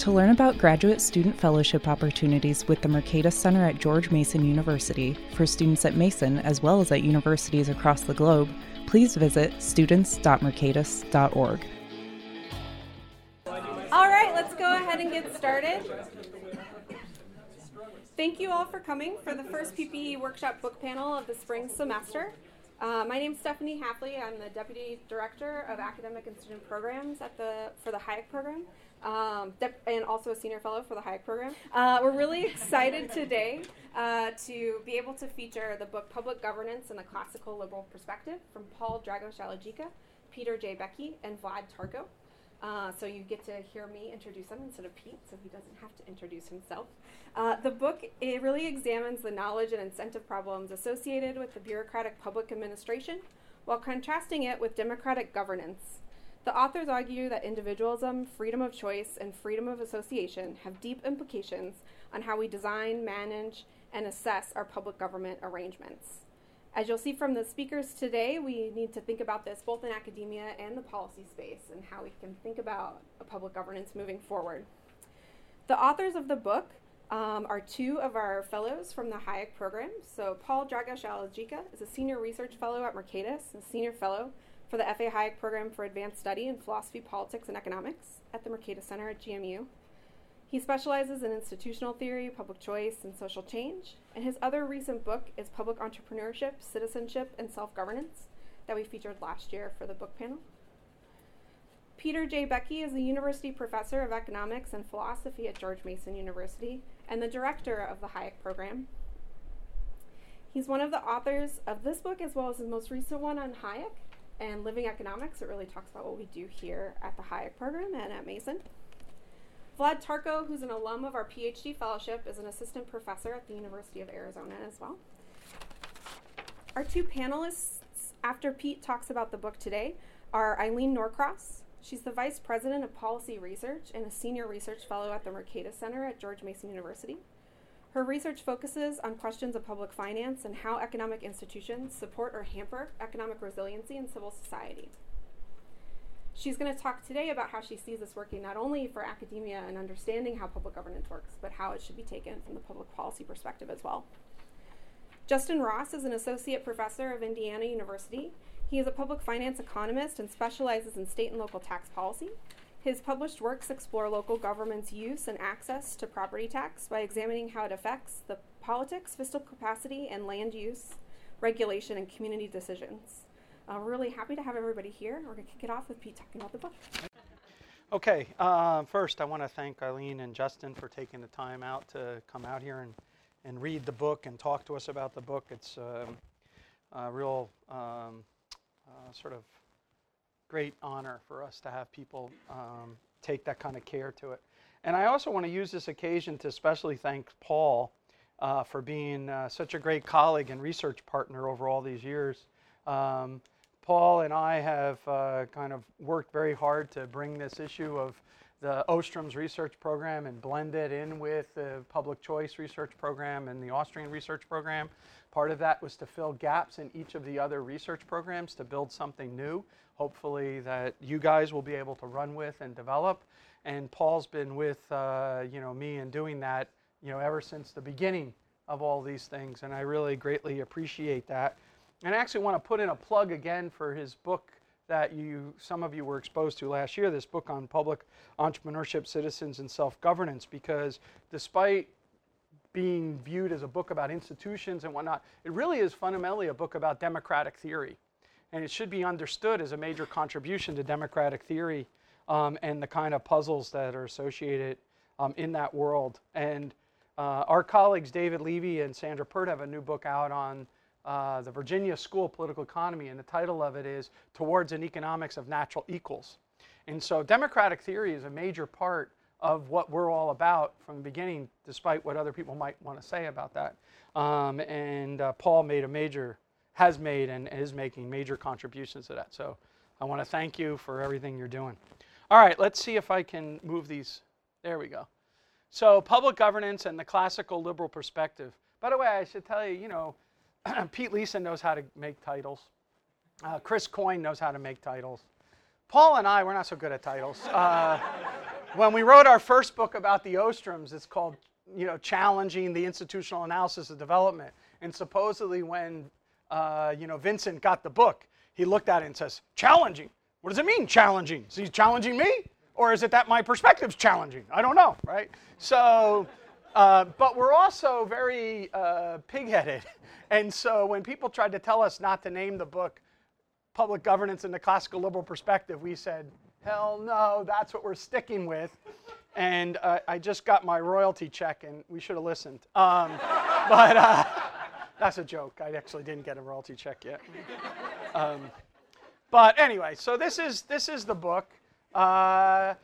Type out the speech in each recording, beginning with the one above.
To learn about graduate student fellowship opportunities with the Mercatus Center at George Mason University for students at Mason as well as at universities across the globe, please visit students.mercatus.org. All right, let's go ahead and get started. Thank you all for coming for the first PPE workshop book panel of the spring semester. Uh, my name is Stephanie Haeffele. I'm the Deputy Director of Academic and Student Programs at the, for the Hayek Program um, and also a senior fellow for the Hayek program. Uh, we're really excited today uh, to be able to feature the book Public Governance in the Classical Liberal Perspective from Paul Dragos Peter J. Boettke, and Vlad Tarko. Uh, so you get to hear me introduce him instead of Pete, so he doesn't have to introduce himself. Uh, the book it really examines the knowledge and incentive problems associated with the bureaucratic public administration, while contrasting it with democratic governance the authors argue that individualism, freedom of choice, and freedom of association have deep implications on how we design, manage, and assess our public government arrangements. As you'll see from the speakers today, we need to think about this both in academia and the policy space and how we can think about public governance moving forward. The authors of the book um, are two of our fellows from the Hayek program. So, Paul Dragos is a senior research fellow at Mercatus, a senior fellow for the F.A. Hayek Program for Advanced Study in Philosophy, Politics, and Economics at the Mercatus Center at GMU. He specializes in institutional theory, public choice, and social change, and his other recent book is Public Entrepreneurship, Citizenship, and Self Governance that we featured last year for the book panel. Peter J. Boettke is a university professor of economics and philosophy at George Mason University and the director of the Hayek program. He's one of the authors of this book as well as his most recent one on Hayek, and Living Economics. It really talks about what we do here at the Hayek program and at Mason. Vlad Tarko, who's an alum of our PhD fellowship, is an assistant professor at the University of Arizona as well. Our two panelists, after Pete talks about the book today, are Eileen Norcross. She's the vice president of policy research and a senior research fellow at the Mercatus Center at George Mason University. Her research focuses on questions of public finance and how economic institutions support or hamper economic resiliency in civil society. She's going to talk today about how she sees this working not only for academia and understanding how public governance works, but how it should be taken from the public policy perspective as well. Justin Ross is an associate professor of Indiana University. He is a public finance economist and specializes in state and local tax policy. His published works explore local government's use and access to property tax by examining how it affects the politics, fiscal capacity, and land use, regulation, and community decisions. Uh, we're really happy to have everybody here. We're going to kick it off with Pete talking about the book. Okay, uh, first I want to thank Eileen and Justin for taking the time out to come out here and, and read the book and talk to us about the book. It's um, a real um, uh, sort of great honor for us to have people um, take that kind of care to it. And I also want to use this occasion to especially thank Paul uh, for being uh, such a great colleague and research partner over all these years. Um, Paul and I have uh, kind of worked very hard to bring this issue of the Ostrom's research program and blend it in with the public choice research program and the Austrian research program. Part of that was to fill gaps in each of the other research programs to build something new, hopefully that you guys will be able to run with and develop. And Paul's been with uh, you know me in doing that you know ever since the beginning of all these things, and I really greatly appreciate that. And I actually want to put in a plug again for his book that you some of you were exposed to last year this book on public entrepreneurship citizens and self-governance because despite being viewed as a book about institutions and whatnot it really is fundamentally a book about democratic theory and it should be understood as a major contribution to democratic theory um, and the kind of puzzles that are associated um, in that world and uh, our colleagues david levy and sandra peart have a new book out on uh, the Virginia School of Political Economy, and the title of it is Towards an Economics of Natural Equals. And so democratic theory is a major part of what we're all about from the beginning, despite what other people might want to say about that. Um, and uh, Paul made a major has made and is making major contributions to that. So I want to thank you for everything you're doing. All right, let's see if I can move these. There we go. So public governance and the classical liberal perspective. By the way, I should tell you, you know, Pete Leeson knows how to make titles. Uh, Chris Coyne knows how to make titles. Paul and I, we're not so good at titles. Uh, when we wrote our first book about the Ostroms, it's called, you know, Challenging the Institutional Analysis of Development. And supposedly when, uh, you know, Vincent got the book, he looked at it and says, challenging. What does it mean, challenging? Is he challenging me? Or is it that my perspective's challenging? I don't know, right? So, uh, but we're also very uh, pig-headed. And so when people tried to tell us not to name the book Public Governance in the Classical Liberal Perspective, we said, hell no, that's what we're sticking with. And uh, I just got my royalty check, and we should have listened. Um, but uh, that's a joke. I actually didn't get a royalty check yet. Um, but anyway, so this is this is the book. Uh,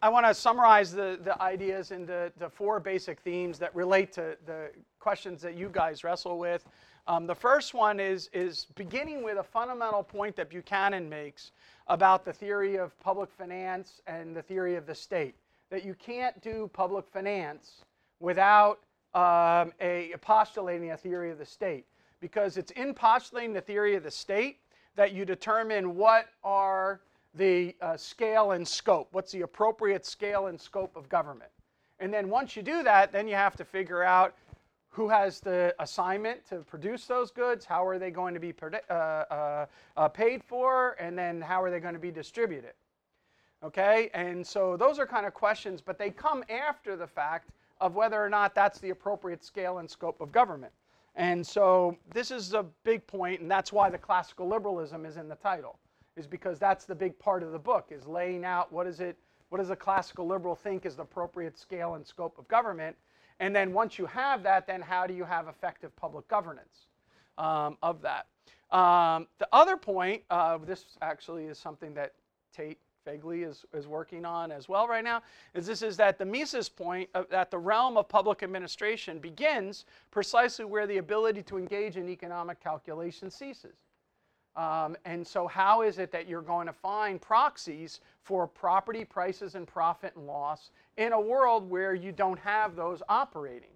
I want to summarize the, the ideas into the four basic themes that relate to the questions that you guys wrestle with. Um, the first one is, is beginning with a fundamental point that Buchanan makes about the theory of public finance and the theory of the state. That you can't do public finance without um, a, postulating a theory of the state. Because it's in postulating the theory of the state that you determine what are the uh, scale and scope. What's the appropriate scale and scope of government? And then once you do that, then you have to figure out who has the assignment to produce those goods, how are they going to be uh, uh, uh, paid for, and then how are they going to be distributed. Okay, and so those are kind of questions, but they come after the fact of whether or not that's the appropriate scale and scope of government. And so this is a big point, and that's why the classical liberalism is in the title, is because that's the big part of the book, is laying out what is it, what does a classical liberal think is the appropriate scale and scope of government, and then once you have that, then how do you have effective public governance um, of that? Um, the other point, uh, this actually is something that Tate Fegley is, is working on as well right now, is this is that the Mises point that the realm of public administration begins precisely where the ability to engage in economic calculation ceases. Um, and so how is it that you're going to find proxies for property prices and profit and loss in a world where you don't have those operating?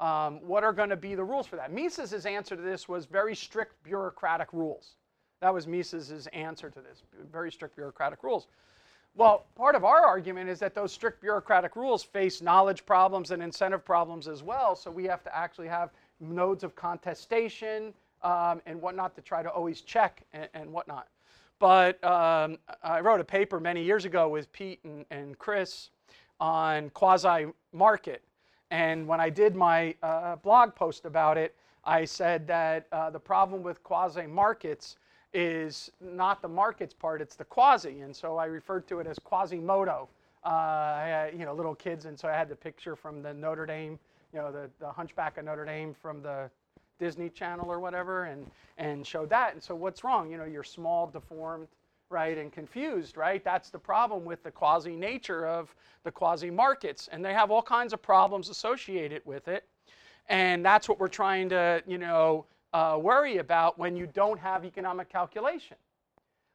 Um, what are going to be the rules for that? Mises' answer to this was very strict bureaucratic rules. That was Mises' answer to this, very strict bureaucratic rules. Well, part of our argument is that those strict bureaucratic rules face knowledge problems and incentive problems as well, so we have to actually have nodes of contestation um, and whatnot to try to always check and, and whatnot. But um, I wrote a paper many years ago with Pete and, and Chris on quasi market. And when I did my uh, blog post about it, I said that uh, the problem with quasi markets is not the markets part, it's the quasi. And so I referred to it as Quasimodo. Uh, had, you know, little kids, and so I had the picture from the Notre Dame, you know, the, the Hunchback of Notre Dame from the Disney Channel or whatever, and, and showed that. And so what's wrong? You know, you're small, deformed, right, and confused, right? That's the problem with the quasi nature of the quasi markets. And they have all kinds of problems associated with it. And that's what we're trying to, you know, uh, worry about when you don't have economic calculation.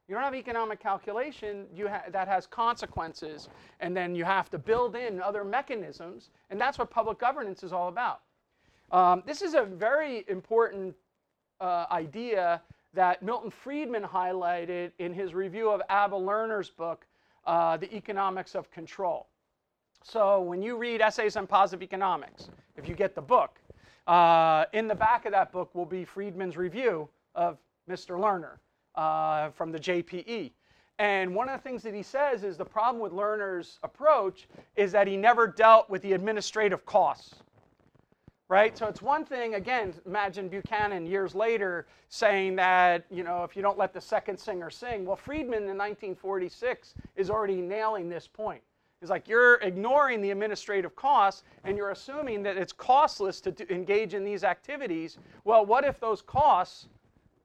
You don't have economic calculation, you ha that has consequences, and then you have to build in other mechanisms, and that's what public governance is all about. Um, this is a very important uh, idea that Milton Friedman highlighted in his review of Abba Lerner's book, uh, The Economics of Control. So when you read Essays on Positive Economics, if you get the book, uh, in the back of that book will be Friedman's review of Mr. Lerner uh, from the JPE. And one of the things that he says is the problem with Lerner's approach is that he never dealt with the administrative costs. Right? So it's one thing, again, imagine Buchanan years later saying that, you know, if you don't let the second singer sing. Well, Friedman in 1946 is already nailing this point. It's like you're ignoring the administrative costs and you're assuming that it's costless to, to engage in these activities. Well, what if those costs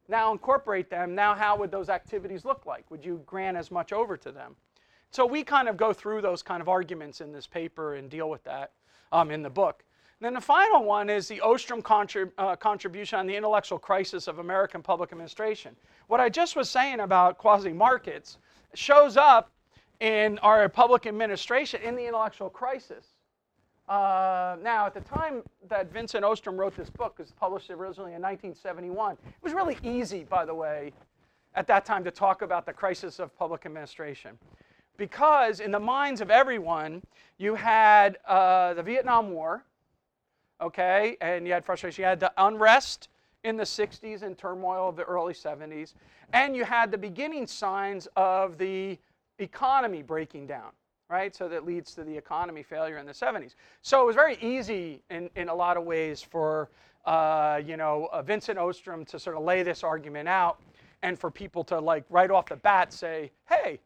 now incorporate them? Now, how would those activities look like? Would you grant as much over to them? So we kind of go through those kind of arguments in this paper and deal with that um, in the book. Then the final one is the Ostrom contrib- uh, contribution on the intellectual crisis of American public administration. What I just was saying about quasi markets shows up in our public administration in the intellectual crisis. Uh, now, at the time that Vincent Ostrom wrote this book, it was published originally in 1971, it was really easy, by the way, at that time to talk about the crisis of public administration. Because in the minds of everyone, you had uh, the Vietnam War, okay, and you had frustration. You had the unrest in the 60s and turmoil of the early 70s, and you had the beginning signs of the economy breaking down right? So that leads to the economy failure in the 70s. So it was very easy in, in a lot of ways for, uh, you know, uh, Vincent Ostrom to sort of lay this argument out and for people to like right off the bat say, hey,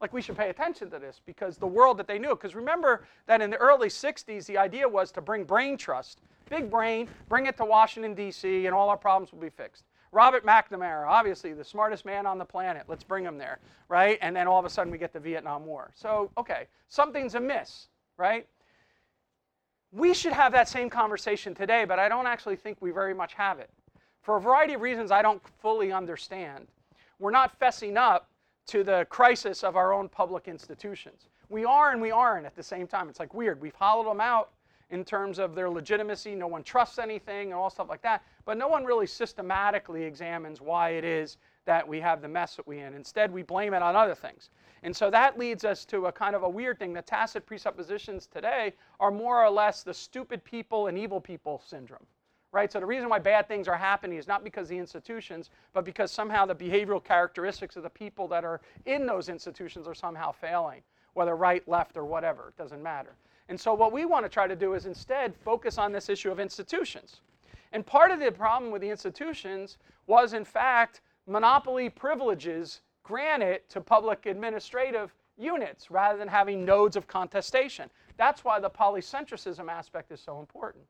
like we should pay attention to this because the world that they knew. Because remember that in the early 60s, the idea was to bring brain trust, big brain, bring it to Washington, D.C., and all our problems will be fixed. Robert McNamara, obviously the smartest man on the planet. Let's bring him there, right? And then all of a sudden we get the Vietnam War. So, okay, something's amiss, right? We should have that same conversation today, but I don't actually think we very much have it. For a variety of reasons I don't fully understand. We're not fessing up to the crisis of our own public institutions. We are and we aren't at the same time. It's like weird. We've hollowed them out in terms of their legitimacy. No one trusts anything and all stuff like that. But no one really systematically examines why it is that we have the mess that we in. Instead, we blame it on other things. And so that leads us to a kind of a weird thing. The tacit presuppositions today are more or less the stupid people and evil people syndrome. Right? So the reason why bad things are happening is not because the institutions, but because somehow the behavioral characteristics of the people that are in those institutions are somehow failing, whether right, left, or whatever. It doesn't matter. And so what we want to try to do is instead focus on this issue of institutions. And part of the problem with the institutions was, in fact, monopoly privileges granted to public administrative units rather than having nodes of contestation. That's why the polycentricism aspect is so important.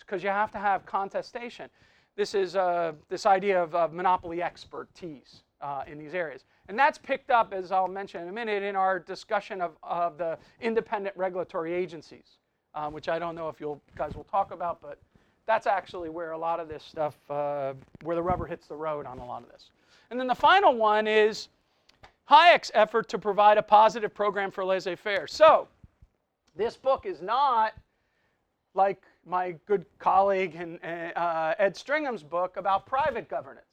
Because you have to have contestation. This is uh, this idea of, of monopoly expertise uh, in these areas. And that's picked up, as I'll mention in a minute, in our discussion of, of the independent regulatory agencies, um, which I don't know if you guys will talk about, but that's actually where a lot of this stuff, uh, where the rubber hits the road on a lot of this. And then the final one is Hayek's effort to provide a positive program for laissez faire. So, this book is not like my good colleague and, uh, Ed Stringham's book about private governance.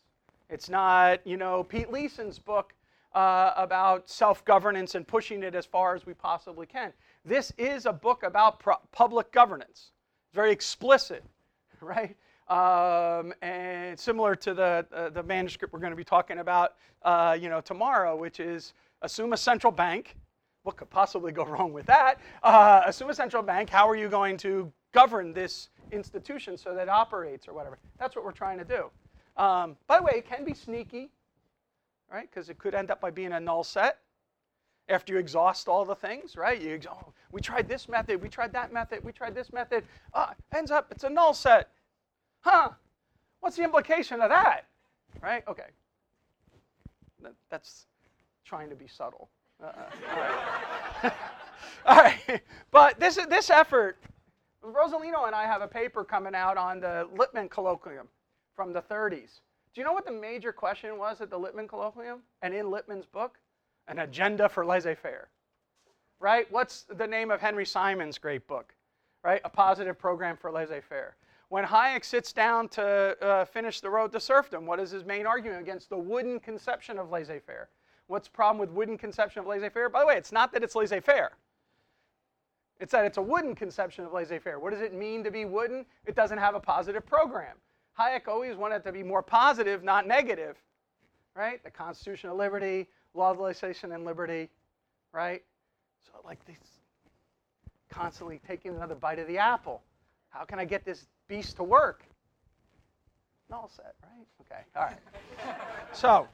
It's not, you know, Pete Leeson's book uh, about self governance and pushing it as far as we possibly can. This is a book about pro- public governance. It's very explicit, right? Um, and similar to the, uh, the manuscript we're going to be talking about uh, you know, tomorrow, which is assume a central bank. What could possibly go wrong with that? Uh, assume a central bank. How are you going to govern this institution so that it operates or whatever? That's what we're trying to do. Um, by the way, it can be sneaky right? Because it could end up by being a null set after you exhaust all the things, right? You, oh, we tried this method, we tried that method, we tried this method. Ah, ends up it's a null set. Huh? What's the implication of that? Right? Okay. That's trying to be subtle. Uh, all right. all right. But this this effort, Rosolino and I have a paper coming out on the Lippmann colloquium from the 30s. Do you know what the major question was at the Lippmann Colloquium and in Lippmann's book? An agenda for laissez faire. Right? What's the name of Henry Simons' great book? Right? A positive program for laissez faire. When Hayek sits down to uh, finish The Road to Serfdom, what is his main argument against the wooden conception of laissez faire? What's the problem with wooden conception of laissez faire? By the way, it's not that it's laissez faire. It's that it's a wooden conception of laissez faire. What does it mean to be wooden? It doesn't have a positive program. Hayek always wanted to be more positive, not negative, right? The Constitution of Liberty, law of legislation and liberty, right? So like this, constantly taking another bite of the apple. How can I get this beast to work? Null set, right? Okay, all right. so,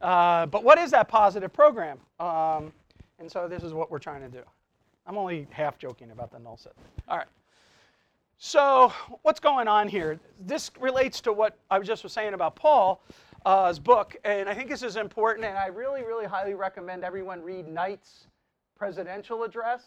uh, but what is that positive program? Um, and so this is what we're trying to do. I'm only half joking about the null set. All right. So what's going on here? This relates to what I just was saying about Paul's uh, book, and I think this is important, and I really, really highly recommend everyone read Knight's presidential address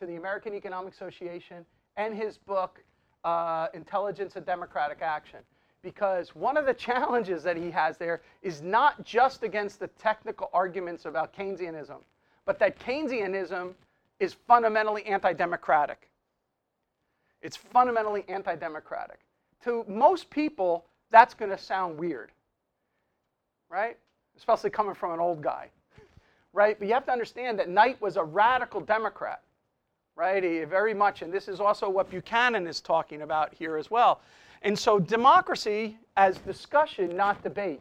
to the American Economic Association and his book, uh, intelligence and democratic action. Because one of the challenges that he has there is not just against the technical arguments about Keynesianism, but that Keynesianism is fundamentally anti democratic. It's fundamentally anti democratic. To most people, that's going to sound weird, right? Especially coming from an old guy, right? But you have to understand that Knight was a radical Democrat, right? He very much, and this is also what Buchanan is talking about here as well. And so, democracy as discussion, not debate.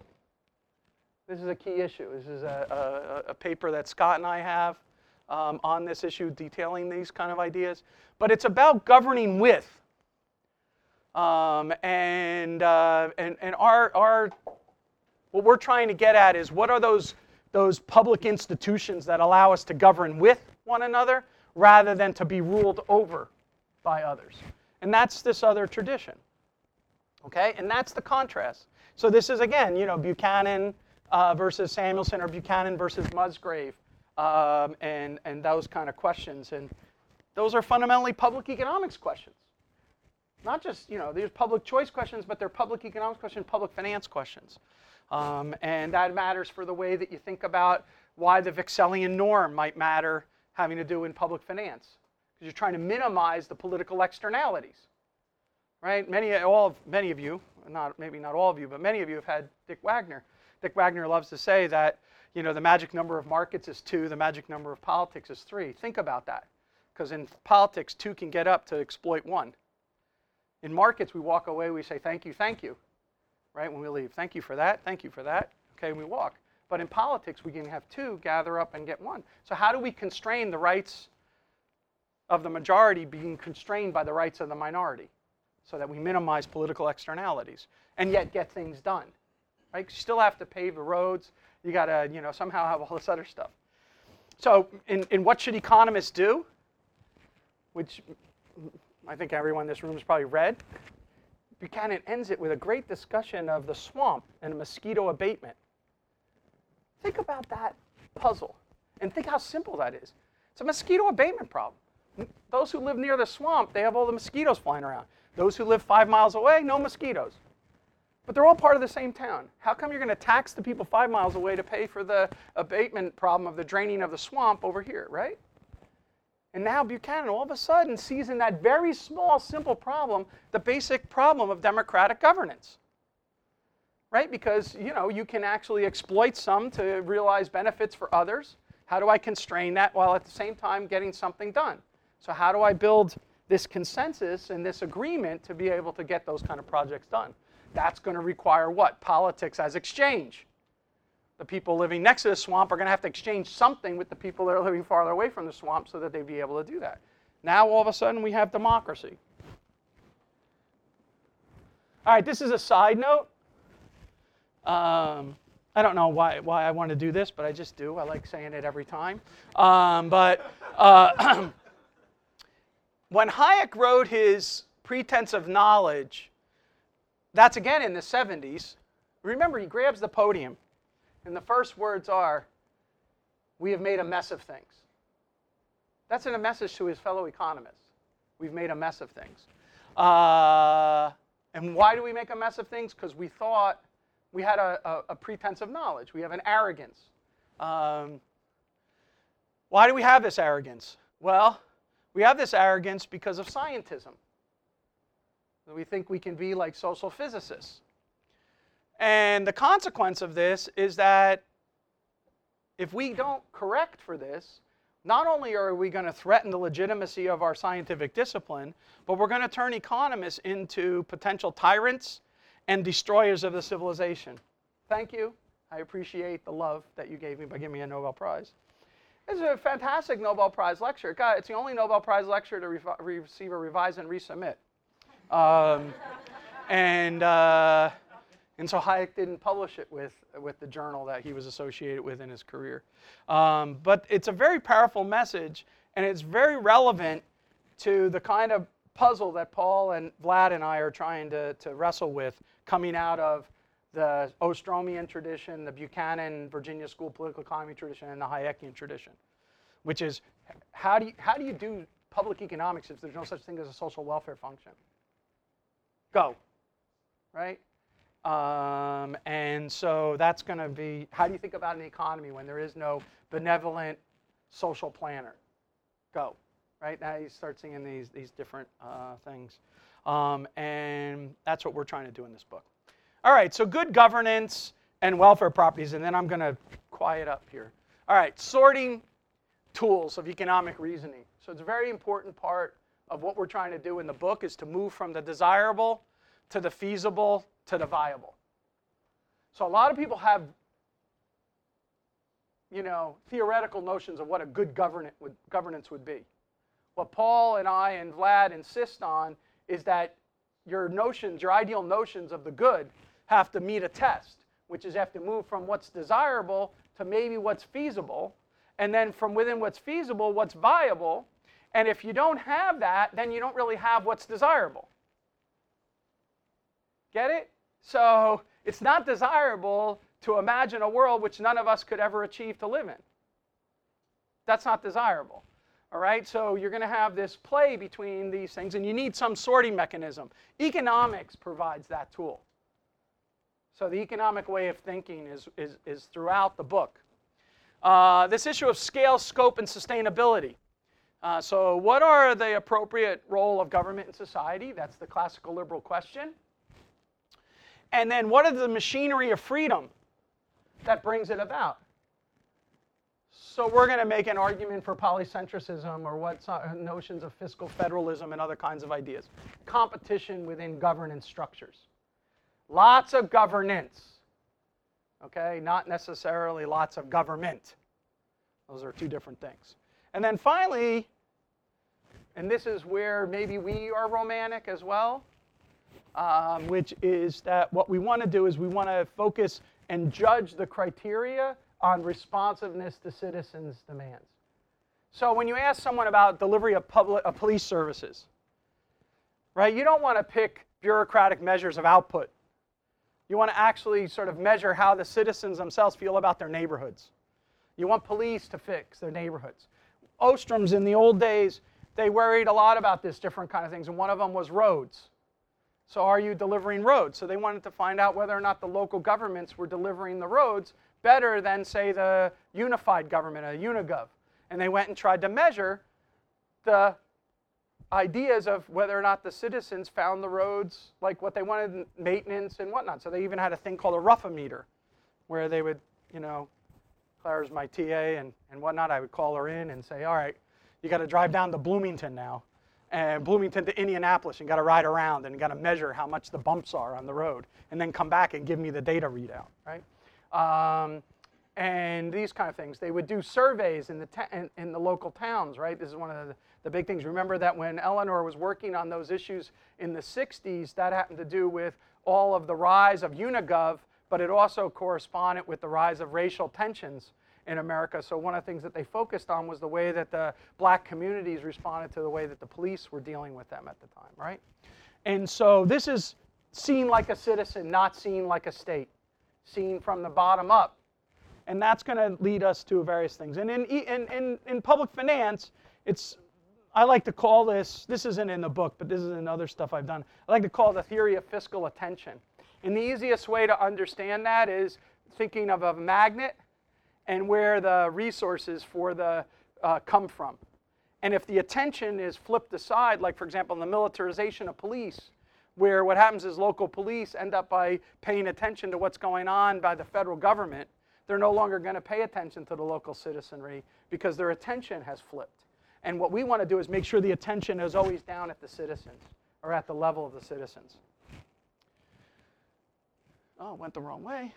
This is a key issue. This is a, a, a paper that Scott and I have um, on this issue detailing these kind of ideas. But it's about governing with. Um, and, uh, and, and our, our, what we're trying to get at is what are those, those public institutions that allow us to govern with one another rather than to be ruled over by others. And that's this other tradition. Okay? And that's the contrast. So this is, again, you know, Buchanan uh, versus Samuelson or Buchanan versus Musgrave um, and, and those kind of questions. And those are fundamentally public economics questions. Not just, you know, these public choice questions, but they're public economics questions, public finance questions. Um, and that matters for the way that you think about why the Wicksellian norm might matter having to do in public finance. Because you're trying to minimize the political externalities. Right? Many, all, many of you, not, maybe not all of you, but many of you have had Dick Wagner. Dick Wagner loves to say that you know, the magic number of markets is two, the magic number of politics is three. Think about that. Because in politics, two can get up to exploit one. In markets, we walk away, we say, thank you, thank you, right? When we leave, thank you for that, thank you for that. Okay, we walk. But in politics, we can have two gather up and get one. So, how do we constrain the rights of the majority being constrained by the rights of the minority so that we minimize political externalities and yet get things done? Right? You still have to pave the roads, you got to, you know, somehow have all this other stuff. So, in, in what should economists do? Which I think everyone in this room has probably read. Buchanan ends it with a great discussion of the swamp and mosquito abatement. Think about that puzzle and think how simple that is. It's a mosquito abatement problem. Those who live near the swamp, they have all the mosquitoes flying around. Those who live five miles away, no mosquitoes. But they're all part of the same town. How come you're going to tax the people five miles away to pay for the abatement problem of the draining of the swamp over here, right? And now Buchanan all of a sudden sees in that very small, simple problem the basic problem of democratic governance. Right? Because, you know, you can actually exploit some to realize benefits for others. How do I constrain that while at the same time getting something done? So how do I build this consensus and this agreement to be able to get those kind of projects done? That's going to require what? Politics as exchange the people living next to the swamp are going to have to exchange something with the people that are living farther away from the swamp so that they'd be able to do that. Now, all of a sudden, we have democracy. All right, this is a side note. Um, I don't know why, why I want to do this, but I just do. I like saying it every time. Um, but uh, when Hayek wrote his Pretense of Knowledge, that's again in the 70s. Remember, he grabs the podium and the first words are, We have made a mess of things. That's in a message to his fellow economists. We've made a mess of things. Uh, and why do we make a mess of things? Because we thought we had a, a, a, pretense of knowledge. We have an arrogance. Um, why do we have this arrogance? Well, we have this arrogance because of scientism. We think we can be like social physicists. And the consequence of this is that if we don't correct for this, not only are we going to threaten the legitimacy of our scientific discipline, but we're going to turn economists into potential tyrants and destroyers of the civilization. Thank you. I appreciate the love that you gave me by giving me a Nobel Prize. This is a fantastic Nobel Prize lecture. God, it's the only Nobel Prize lecture to re receive a revise and resubmit. Um, and uh, and so Hayek didn't publish it with, with the journal that he was associated with in his career. Um, but it's a very powerful message, and it's very relevant to the kind of puzzle that Paul and Vlad and I are trying to, to wrestle with coming out of the Ostromian tradition, the Buchanan Virginia School political economy tradition, and the Hayekian tradition, which is how do you, how do, you do public economics if there's no such thing as a social welfare function? go, right? Um, and so that's going to be how do you think about an economy when there is no benevolent social planner? Go, right? Now you start seeing these, these different uh, things. Um, and that's what we're trying to do in this book. All right, so good governance and welfare properties, and then I'm going to quiet up here. All right, sorting tools of economic reasoning. So it's a very important part of what we're trying to do in the book is to move from the desirable to the feasible to the viable. So a lot of people have you know, theoretical notions of what a good governance would, governance would be. What Paul and I and Vlad insist on is that your notions, your ideal notions of the good have to meet a test, which is have to move from what's desirable to maybe what's feasible, and then from within what's feasible, what's viable. And if you don't have that, then you don't really have what's desirable. Get it? So it's not desirable to imagine a world which none of us could ever achieve to live in. That's not desirable. All right, so you're going to have this play between these things, and you need some sorting mechanism. Economics provides that tool. So the economic way of thinking is, is, is throughout the book. Uh, this issue of scale, scope, and sustainability. Uh, so what are the appropriate role of government in society? That's the classical liberal question. And then what is the machinery of freedom that brings it about? So we're going to make an argument for polycentricism or what notions of fiscal federalism and other kinds of ideas. Competition within governance structures. Lots of governance. Okay, not necessarily lots of government. Those are two different things. And then finally, and this is where maybe we are romantic as well, um, which is that what we want to do is we want to focus and judge the criteria on responsiveness to citizens' demands. So when you ask someone about delivery of, public, of police services, right, you don't want to pick bureaucratic measures of output. You want to actually sort of measure how the citizens themselves feel about their neighborhoods. You want police to fix their neighborhoods. Ostroms in the old days, they worried a lot about this different kind of things, and one of them was roads. So are you delivering roads? So they wanted to find out whether or not the local governments were delivering the roads better than, say, the unified government, a UNIGOV. And they went and tried to measure the ideas of whether or not the citizens found the roads like what they wanted, maintenance and whatnot. So they even had a thing called a rough-o-meter, where they would, you know, Claire's my TA and, and whatnot. I would call her in and say, all right, you got to drive down to Bloomington now and Bloomington to Indianapolis and got to ride around and got to measure how much the bumps are on the road and then come back and give me the data readout, right? Um, and these kind of things. They would do surveys in the, in, in, the local towns, right? This is one of the, the big things. Remember that when Eleanor was working on those issues in the 60s, that happened to do with all of the rise of Unigov, but it also corresponded with the rise of racial tensions in America. So one of the things that they focused on was the way that the black communities responded to the way that the police were dealing with them at the time, right? And so this is seen like a citizen, not seen like a state, seen from the bottom up. And that's going to lead us to various things. And in, in, in, in public finance, it's I like to call this, this isn't in the book, but this is in other stuff I've done. I like to call it the theory of fiscal attention. And the easiest way to understand that is thinking of a magnet and where the resources for the uh, come from. And if the attention is flipped aside, like for example in the militarization of police, where what happens is local police end up by paying attention to what's going on by the federal government, they're no longer going to pay attention to the local citizenry because their attention has flipped. And what we want to do is make sure the attention is always down at the citizens or at the level of the citizens. Oh, went the wrong way.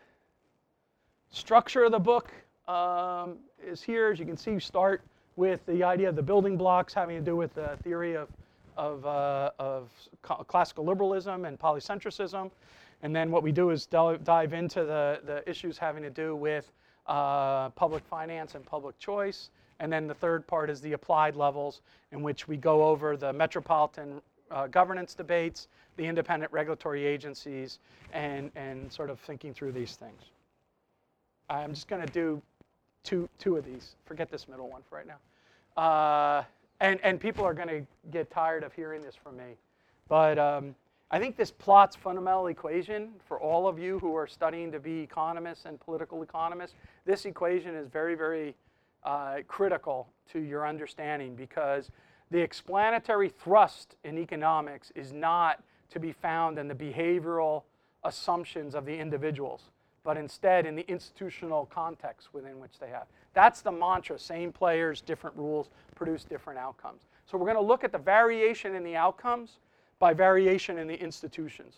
Structure of the book um, is here. As you can see, you start with the idea of the building blocks having to do with the theory of, of, uh, of classical liberalism and polycentricism. And then what we do is dive into the, the issues having to do with uh, public finance and public choice. And then the third part is the applied levels, in which we go over the metropolitan uh, governance debates, the independent regulatory agencies, and, and sort of thinking through these things. I'm just going to do two, two of these. Forget this middle one for right now. Uh, and, and people are going to get tired of hearing this from me. But um, I think this plots fundamental equation for all of you who are studying to be economists and political economists. This equation is very, very uh, critical to your understanding because the explanatory thrust in economics is not to be found in the behavioral assumptions of the individuals, but instead in the institutional context within which they have. That's the mantra same players, different rules produce different outcomes. So we're going to look at the variation in the outcomes by variation in the institutions.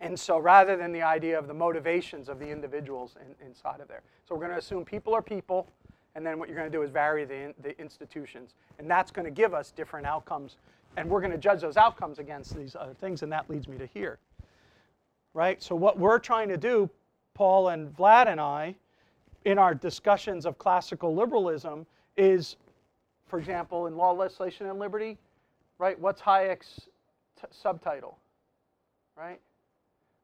And so rather than the idea of the motivations of the individuals in, inside of there. So we're going to assume people are people, and then what you're going to do is vary the, the institutions. And that's going to give us different outcomes. And we're going to judge those outcomes against these other things, and that leads me to here. Right? So what we're trying to do, Paul and Vlad and I, in our discussions of classical liberalism, is, for example, in law, legislation, and liberty, right? What's Hayek's subtitle? Right?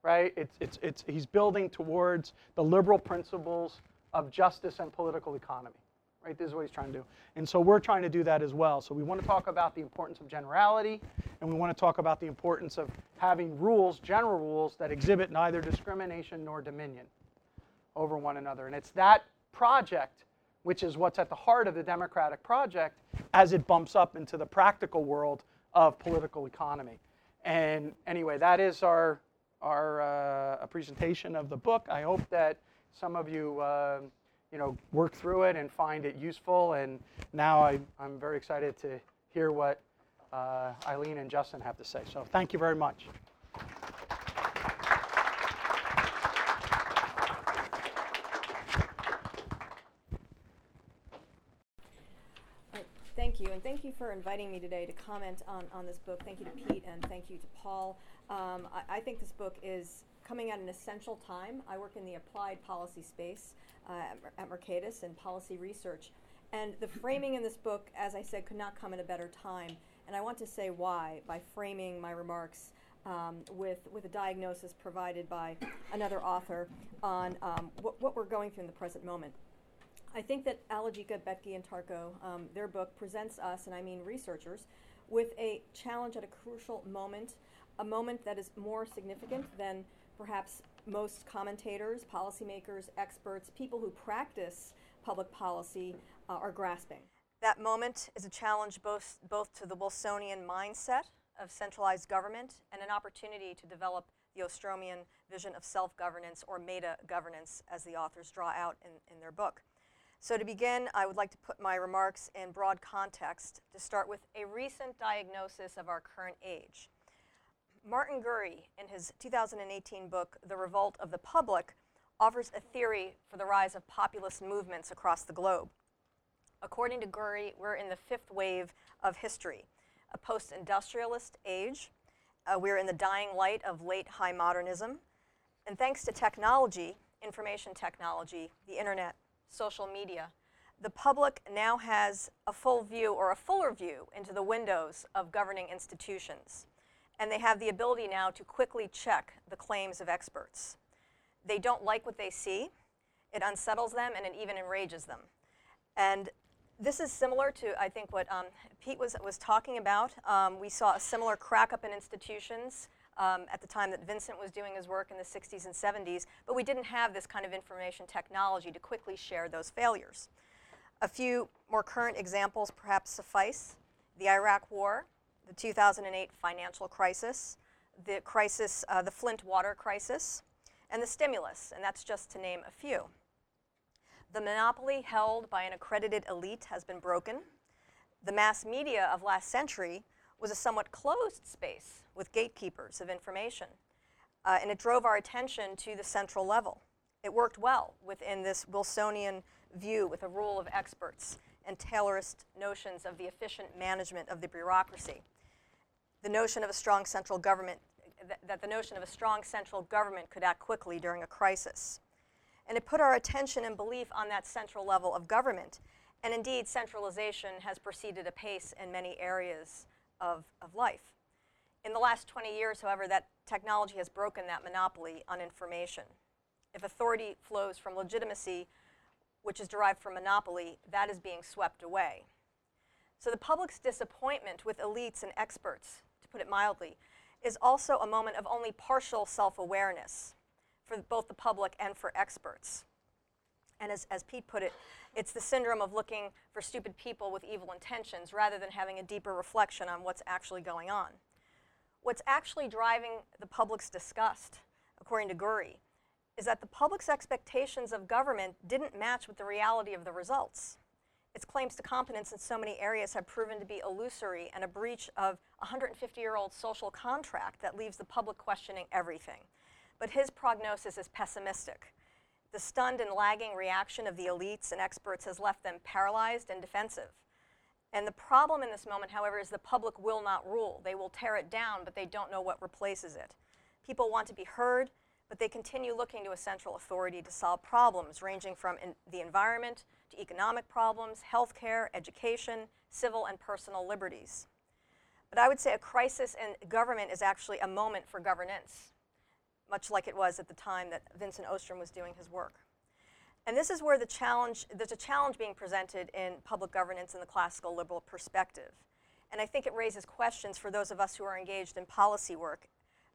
Right? It's, it's, it's, he's building towards the liberal principles of justice and political economy. Right? This is what he's trying to do. And so we're trying to do that as well. So we want to talk about the importance of generality, and we want to talk about the importance of having rules, general rules, that exhibit neither discrimination nor dominion over one another. And it's that project which is what's at the heart of the democratic project as it bumps up into the practical world of political economy. And anyway, that is our, our uh, presentation of the book. I hope that some of you, uh, you know, work through it and find it useful. And now I, I'm very excited to hear what uh, Eileen and Justin have to say. So thank you very much. Thank you, and thank you for inviting me today to comment on, on this book. Thank you to Pete, and thank you to Paul. Um, I, I, think this book is coming at an essential time. I work in the applied policy space uh, at, at Mercatus and policy research. And the framing in this book, as I said, could not come at a better time. And I want to say why by framing my remarks um, with, with a diagnosis provided by another author on um, what, what we're going through in the present moment. I think that Aligica, Boettke, and Tarko, um, their book presents us, and I mean researchers, with a challenge at a crucial moment, a moment that is more significant than perhaps most commentators, policymakers, experts, people who practice public policy uh, are grasping. That moment is a challenge both, both to the Wilsonian mindset of centralized government and an opportunity to develop the Ostromian vision of self governance or meta governance, as the authors draw out in, in their book. So to begin, I would like to put my remarks in broad context to start with a recent diagnosis of our current age. Martin Gurri, in his 2018 book, The Revolt of the Public, offers a theory for the rise of populist movements across the globe. According to Gurri, we're in the fifth wave of history, a post-industrialist age. Uh, we're in the dying light of late high modernism. And thanks to technology, information technology, the internet, social media, the public now has a full view or a fuller view into the windows of governing institutions. And they have the ability now to quickly check the claims of experts. They don't like what they see, it unsettles them, and it even enrages them. And this is similar to, I think, what um, Pete was, was talking about. Um, we saw a similar crack up in institutions um, at the time that Vincent was doing his work in the 60s and 70s, but we didn't have this kind of information technology to quickly share those failures. A few more current examples perhaps suffice. The Iraq War, the 2008 financial crisis, the crisis, uh, the Flint water crisis, and the stimulus, and that's just to name a few. The monopoly held by an accredited elite has been broken. The mass media of last century was a somewhat closed space with gatekeepers of information. Uh, and it drove our attention to the central level. It worked well within this Wilsonian view with a rule of experts and Taylorist notions of the efficient management of the bureaucracy. The notion of a strong central government, th that the notion of a strong central government could act quickly during a crisis. And it put our attention and belief on that central level of government. And indeed, centralization has proceeded apace in many areas of, of life. In the last 20 years, however, that technology has broken that monopoly on information. If authority flows from legitimacy, which is derived from monopoly, that is being swept away. So the public's disappointment with elites and experts, to put it mildly, is also a moment of only partial self awareness for both the public and for experts. And as, as Pete put it, it's the syndrome of looking for stupid people with evil intentions rather than having a deeper reflection on what's actually going on. What's actually driving the public's disgust, according to Gurri, is that the public's expectations of government didn't match with the reality of the results. Its claims to competence in so many areas have proven to be illusory and a breach of a 150 year old social contract that leaves the public questioning everything. But his prognosis is pessimistic. The stunned and lagging reaction of the elites and experts has left them paralyzed and defensive. And the problem in this moment, however, is the public will not rule. They will tear it down, but they don't know what replaces it. People want to be heard, but they continue looking to a central authority to solve problems ranging from the environment to economic problems, healthcare, education, civil and personal liberties. But I would say a crisis in government is actually a moment for governance, much like it was at the time that Vincent Ostrom was doing his work. And this is where the challenge, there's a challenge being presented in public governance in the classical liberal perspective. And I think it raises questions for those of us who are engaged in policy work,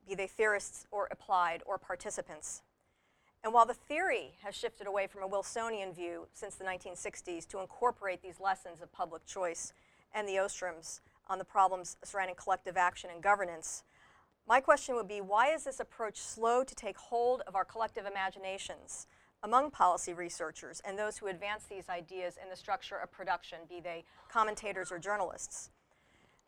be they theorists or applied or participants. And while the theory has shifted away from a Wilsonian view since the 1960s to incorporate these lessons of public choice and the Ostroms on the problems surrounding collective action and governance, my question would be why is this approach slow to take hold of our collective imaginations among policy researchers and those who advance these ideas in the structure of production, be they commentators or journalists?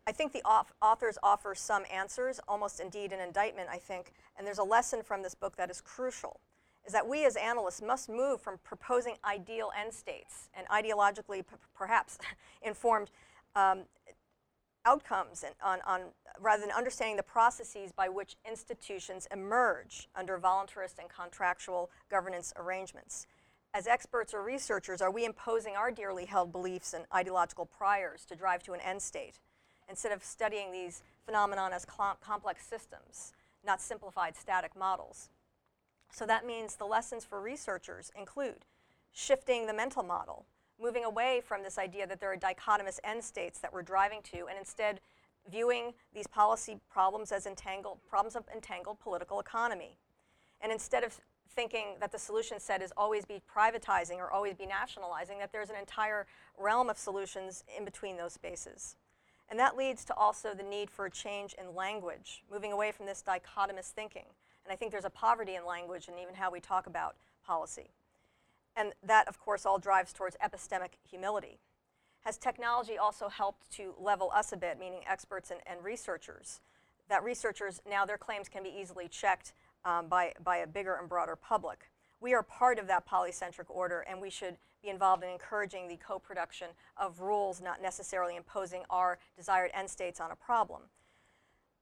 I think the authors offer some answers, almost indeed an indictment, I think, and there's a lesson from this book that is crucial is that we as analysts must move from proposing ideal end states and ideologically perhaps informed um, outcomes and on, on, rather than understanding the processes by which institutions emerge under voluntarist and contractual governance arrangements. As experts or researchers, are we imposing our dearly held beliefs and ideological priors to drive to an end state instead of studying these phenomena as complex systems, not simplified static models? So that means the lessons for researchers include shifting the mental model, moving away from this idea that there are dichotomous end states that we're driving to, and instead viewing these policy problems as entangled problems of entangled political economy. And instead of thinking that the solution set is always be privatizing or always be nationalizing, that there's an entire realm of solutions in between those spaces. And that leads to also the need for a change in language, moving away from this dichotomous thinking. And I think there's a poverty in language and even how we talk about policy. And that, of course, all drives towards epistemic humility. Has technology also helped to level us a bit, meaning experts and, and researchers? That researchers, now their claims can be easily checked um, by, by a bigger and broader public. We are part of that polycentric order, and we should be involved in encouraging the co production of rules, not necessarily imposing our desired end states on a problem.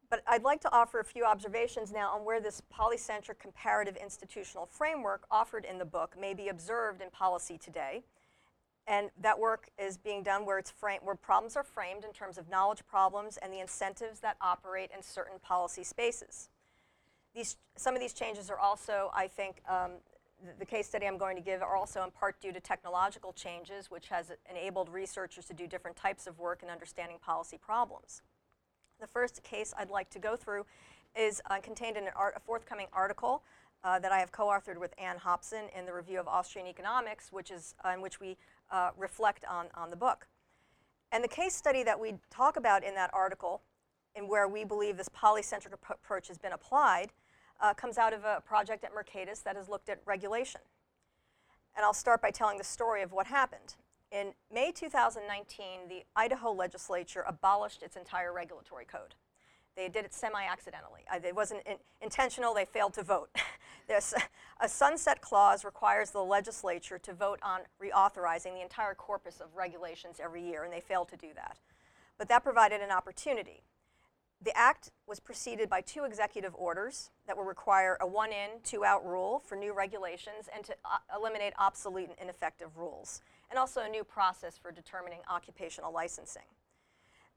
But I'd like to offer a few observations now on where this polycentric comparative institutional framework offered in the book may be observed in policy today. And that work is being done where, it's frame, where problems are framed in terms of knowledge problems and the incentives that operate in certain policy spaces. These, some of these changes are also, I think, um, the, case study I'm going to give are also in part due to technological changes, which has enabled researchers to do different types of work in understanding policy problems. The first case I'd like to go through is uh, contained in art, a forthcoming article uh, that I have co-authored with Anne Hobson in the Review of Austrian Economics, which is uh, in which we uh, reflect on, on the book. And the case study that we talk about in that article, and where we believe this polycentric approach has been applied, uh, comes out of a project at Mercatus that has looked at regulation. And I'll start by telling the story of what happened. In May 2019, the Idaho legislature abolished its entire regulatory code. They did it semi accidentally. It wasn't in intentional, they failed to vote. There's a sunset clause requires the legislature to vote on reauthorizing the entire corpus of regulations every year, and they failed to do that. But that provided an opportunity. The act was preceded by two executive orders that will require a one in, two out rule for new regulations and to uh, eliminate obsolete and ineffective rules and also a new process for determining occupational licensing.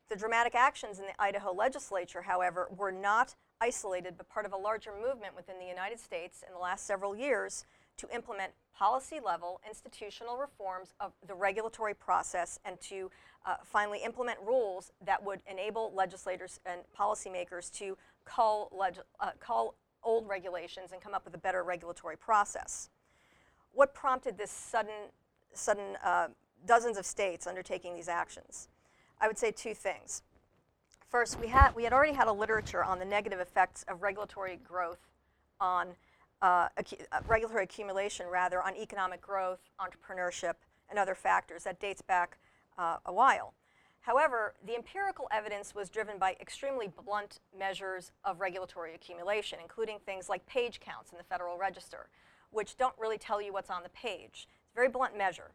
The dramatic actions in the Idaho legislature, however, were not isolated but part of a larger movement within the United States in the last several years to implement policy level institutional reforms of the regulatory process and to uh, finally implement rules that would enable legislators and policymakers to cull, leg- uh, old regulations and come up with a better regulatory process. What prompted this sudden, sudden uh, dozens of states undertaking these actions? I would say two things. First, we had, we had already had a literature on the negative effects of regulatory growth on uh, uh, regulatory accumulation, rather, on economic growth, entrepreneurship, and other factors that dates back uh, a while. However, the empirical evidence was driven by extremely blunt measures of regulatory accumulation, including things like page counts in the Federal Register, which don't really tell you what's on the page. It's a very blunt measure.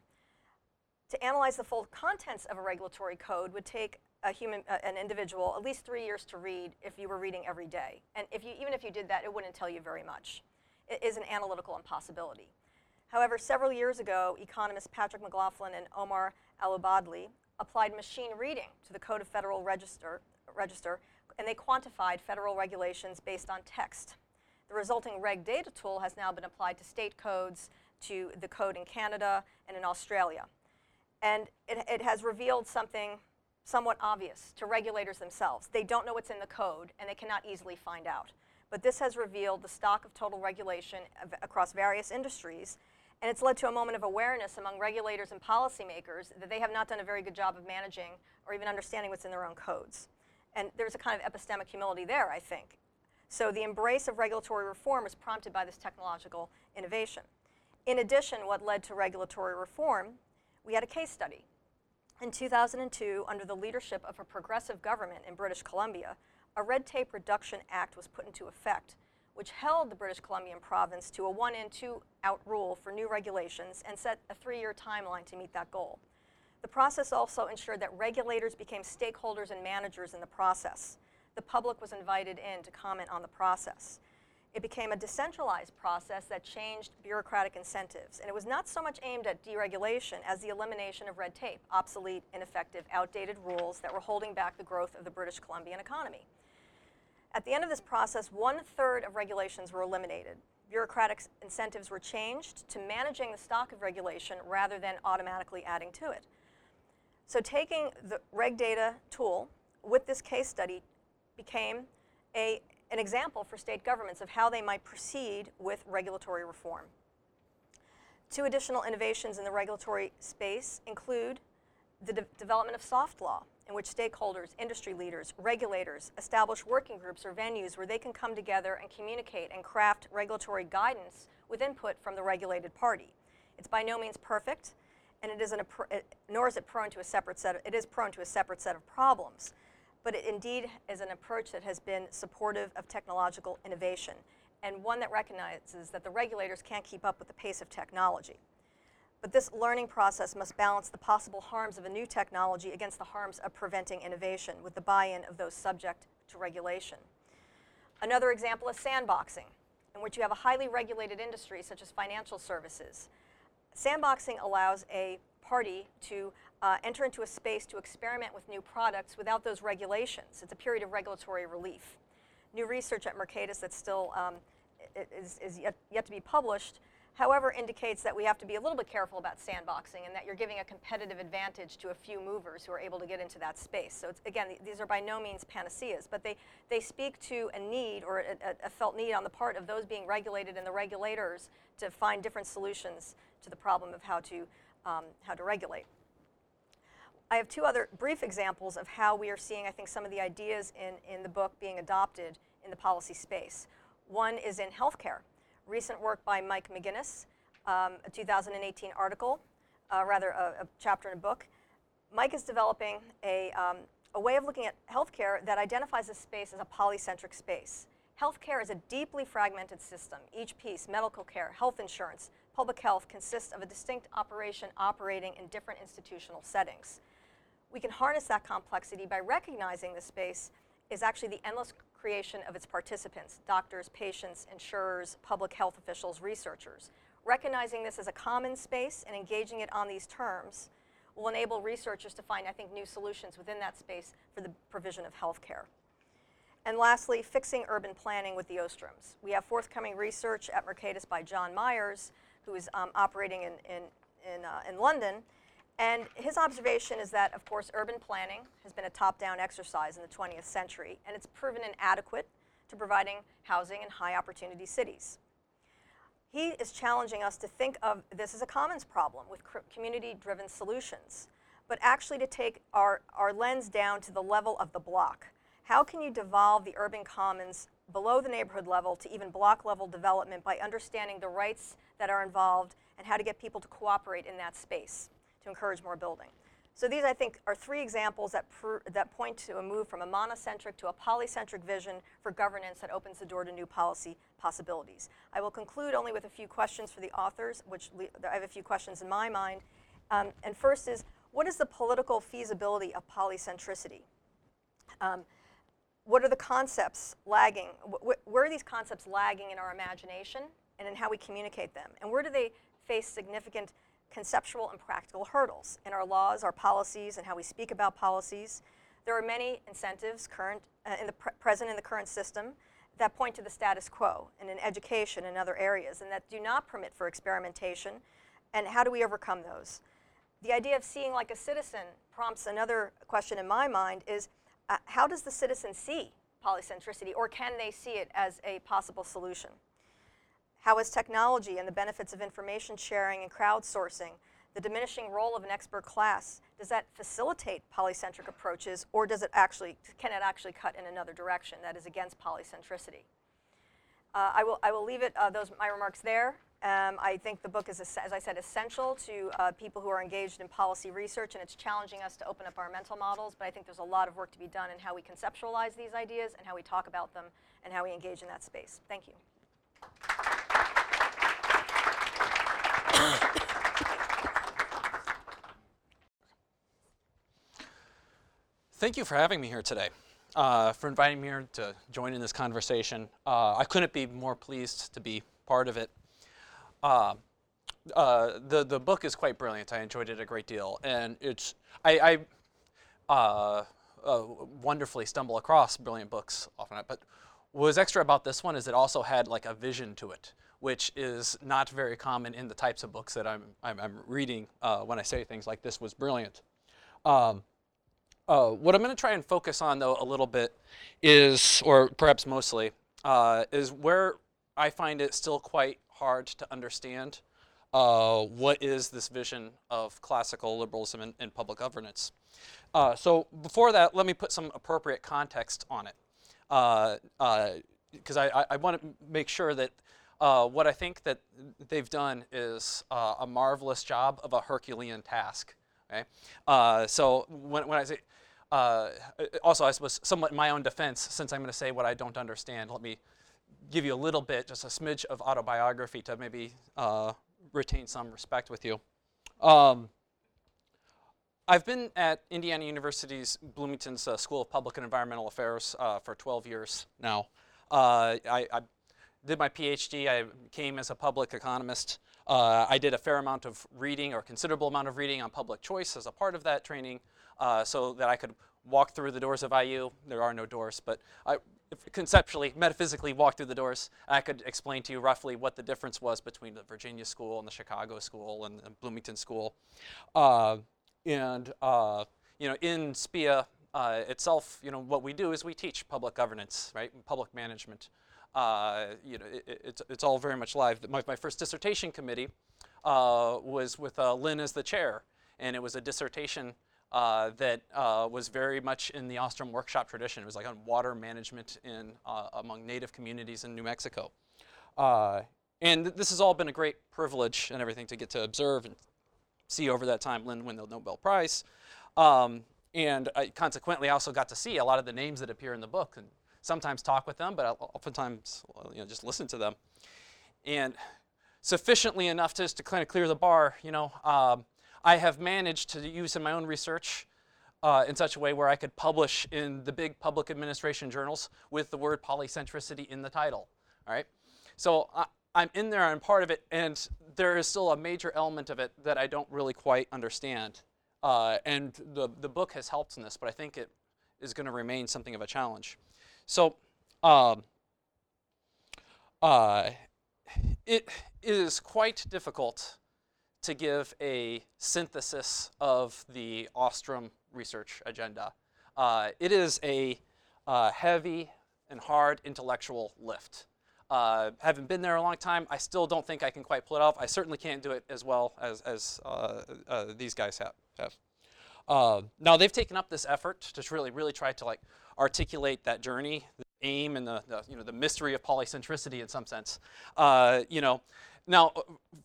To analyze the full contents of a regulatory code would take a human, uh, an individual at least three years to read if you were reading every day. And if you, even if you did that, it wouldn't tell you very much. Is an analytical impossibility. However, several years ago, economists Patrick McLaughlin and Omar Al-Ubaydli applied machine reading to the Code of Federal Register, Register, and they quantified federal regulations based on text. The resulting RegData tool has now been applied to state codes, to the code in Canada and in Australia. And it, it has revealed something somewhat obvious to regulators themselves. They don't know what's in the code and they cannot easily find out. But this has revealed the stock of total regulation across various industries, and it's led to a moment of awareness among regulators and policymakers that they have not done a very good job of managing or even understanding what's in their own codes. And there's a kind of epistemic humility there, I think. So the embrace of regulatory reform is prompted by this technological innovation. In addition, what led to regulatory reform, we had a case study. In 2002, under the leadership of a progressive government in British Columbia, a Red Tape Reduction Act was put into effect, which held the British Columbian province to a one in, two out rule for new regulations and set a three year timeline to meet that goal. The process also ensured that regulators became stakeholders and managers in the process. The public was invited in to comment on the process. It became a decentralized process that changed bureaucratic incentives. And it was not so much aimed at deregulation as the elimination of red tape, obsolete, ineffective, outdated rules that were holding back the growth of the British Columbian economy. At the end of this process, one third of regulations were eliminated. Bureaucratic incentives were changed to managing the stock of regulation rather than automatically adding to it. So, taking the RegData tool with this case study became a, an example for state governments of how they might proceed with regulatory reform. Two additional innovations in the regulatory space include the de- development of soft law, in which stakeholders, industry leaders, regulators establish working groups or venues where they can come together and communicate and craft regulatory guidance with input from the regulated party. It's by no means perfect, and it is an, it, nor is it prone to a separate set. Of, it is prone to a separate set of problems, but it indeed is an approach that has been supportive of technological innovation, and one that recognizes that the regulators can't keep up with the pace of technology. But this learning process must balance the possible harms of a new technology against the harms of preventing innovation with the buy in of those subject to regulation. Another example is sandboxing, in which you have a highly regulated industry such as financial services. Sandboxing allows a party to uh, enter into a space to experiment with new products without those regulations. It's a period of regulatory relief. New research at Mercatus that's still um, is, is yet, yet to be published however, indicates that we have to be a little bit careful about sandboxing and that you're giving a competitive advantage to a few movers who are able to get into that space. So, again, these are by no means panaceas, but they, they speak to a need or a, a, felt need on the part of those being regulated and the regulators to find different solutions to the problem of how to, um, how to regulate. I have two other brief examples of how we are seeing, I think, some of the ideas in, in the book being adopted in the policy space. One is in healthcare recent work by Mike McGinnis, um, a 2018 article, uh, rather a, a, chapter in a book. Mike is developing a, um, a way of looking at healthcare that identifies this space as a polycentric space. Healthcare is a deeply fragmented system. Each piece, medical care, health insurance, public health, consists of a distinct operation operating in different institutional settings. We can harness that complexity by recognizing the space is actually the endless creation of its participants doctors, patients, insurers, public health officials, researchers. Recognizing this as a common space and engaging it on these terms will enable researchers to find, I think, new solutions within that space for the provision of health care. And lastly, fixing urban planning with the Ostroms. We have forthcoming research at Mercatus by John Myers, who is um, operating in, in, in, uh, in London. And his observation is that, of course, urban planning has been a top down exercise in the 20th century, and it's proven inadequate to providing housing in high opportunity cities. He is challenging us to think of this as a commons problem with community driven solutions, but actually to take our, our lens down to the level of the block. How can you devolve the urban commons below the neighborhood level to even block level development by understanding the rights that are involved and how to get people to cooperate in that space to encourage more building? So these, I think, are three examples that, that point to a move from a monocentric to a polycentric vision for governance that opens the door to new policy possibilities. I will conclude only with a few questions for the authors, which I have a few questions in my mind. Um, and first is, what is the political feasibility of polycentricity? Um, what are the concepts lagging? Wh where are these concepts lagging in our imagination and in how we communicate them? And where do they face significant conceptual and practical hurdles in our laws, our policies, and how we speak about policies? There are many incentives current, uh, in the pre present in the current system that point to the status quo and in education and other areas and that do not permit for experimentation. And how do we overcome those? The idea of seeing like a citizen prompts another question in my mind is uh, how does the citizen see polycentricity, or can they see it as a possible solution? How is technology and the benefits of information sharing and crowdsourcing, the diminishing role of an expert class, does that facilitate polycentric approaches, or does it actually, can it actually cut in another direction that is against polycentricity? Uh, I, will, I will leave it, uh, those, my remarks there. Um, I think the book is, as I said, essential to uh, people who are engaged in policy research, and it's challenging us to open up our mental models. But I think there's a lot of work to be done in how we conceptualize these ideas and how we talk about them and how we engage in that space. Thank you. Thank you for having me here today, uh, for inviting me here to join in this conversation. Uh, I couldn't be more pleased to be part of it. Uh, uh, the the book is quite brilliant. I enjoyed it a great deal, and it's I, I uh, uh, wonderfully stumble across brilliant books often. But what was extra about this one is it also had like a vision to it, which is not very common in the types of books that I'm I'm, I'm reading uh, when I say things like this was brilliant. Um, uh, what I'm going to try and focus on though a little bit is, or perhaps mostly, is where I find it still quite hard to understand uh, what is this vision of classical liberalism in public governance. Uh, so before that, let me put some appropriate context on it. Because uh, uh I, I want to make sure that uh, what I think that they've done is uh, a marvelous job of a Herculean task. Okay? so when, when I say, also I suppose somewhat in my own defense, since I'm going to say what I don't understand, let me give you a little bit, just a smidge of autobiography to maybe uh, retain some respect with you. Um, I've been at Indiana University's Bloomington's uh, School of Public and Environmental Affairs uh, for 12 years now. Uh, I, I, did my PhD. I came as a public economist. Uh, I did a fair amount of reading, or considerable amount of reading on public choice as a part of that training, uh, so that I could walk through the doors of IU. There are no doors, but I conceptually, metaphysically walk through the doors, I could explain to you roughly what the difference was between the Virginia school and the Chicago school and the Bloomington school. Uh, and, uh, you know, in SPEA uh, itself, you know, what we do is we teach public governance, right, public management. Uh, you know, it, it's, it's all very much live. My, my first dissertation committee uh, was with uh, Lynn as the chair, and it was a dissertation uh, that uh, was very much in the Ostrom workshop tradition. It was like on water management in, uh, among native communities in New Mexico. And th this has all been a great privilege and everything to get to observe and see over that time Lynn win the Nobel Prize. Um, and I consequently also got to see a lot of the names that appear in the book and sometimes talk with them, but oftentimes you know, just listen to them. And sufficiently enough just to kind of clear the bar, you know, um, I have managed to use in my own research uh, in such a way where I could publish in the big public administration journals with the word polycentricity in the title. All right, so I, I'm in there, I'm part of it, and there is still a major element of it that I don't really quite understand. Uh, and the, the book has helped in this, but I think it is going to remain something of a challenge. So, um, uh, it is quite difficult to give a synthesis of the Ostrom research agenda. Uh, it is a uh, heavy and hard intellectual lift. Uh, having been there a long time, I still don't think I can quite pull it off. I certainly can't do it as well as, as uh, uh, these guys have. have. Uh, now they've taken up this effort to really, really try to like articulate that journey, the aim, and the, the you know the mystery of polycentricity in some sense. Uh, you know, now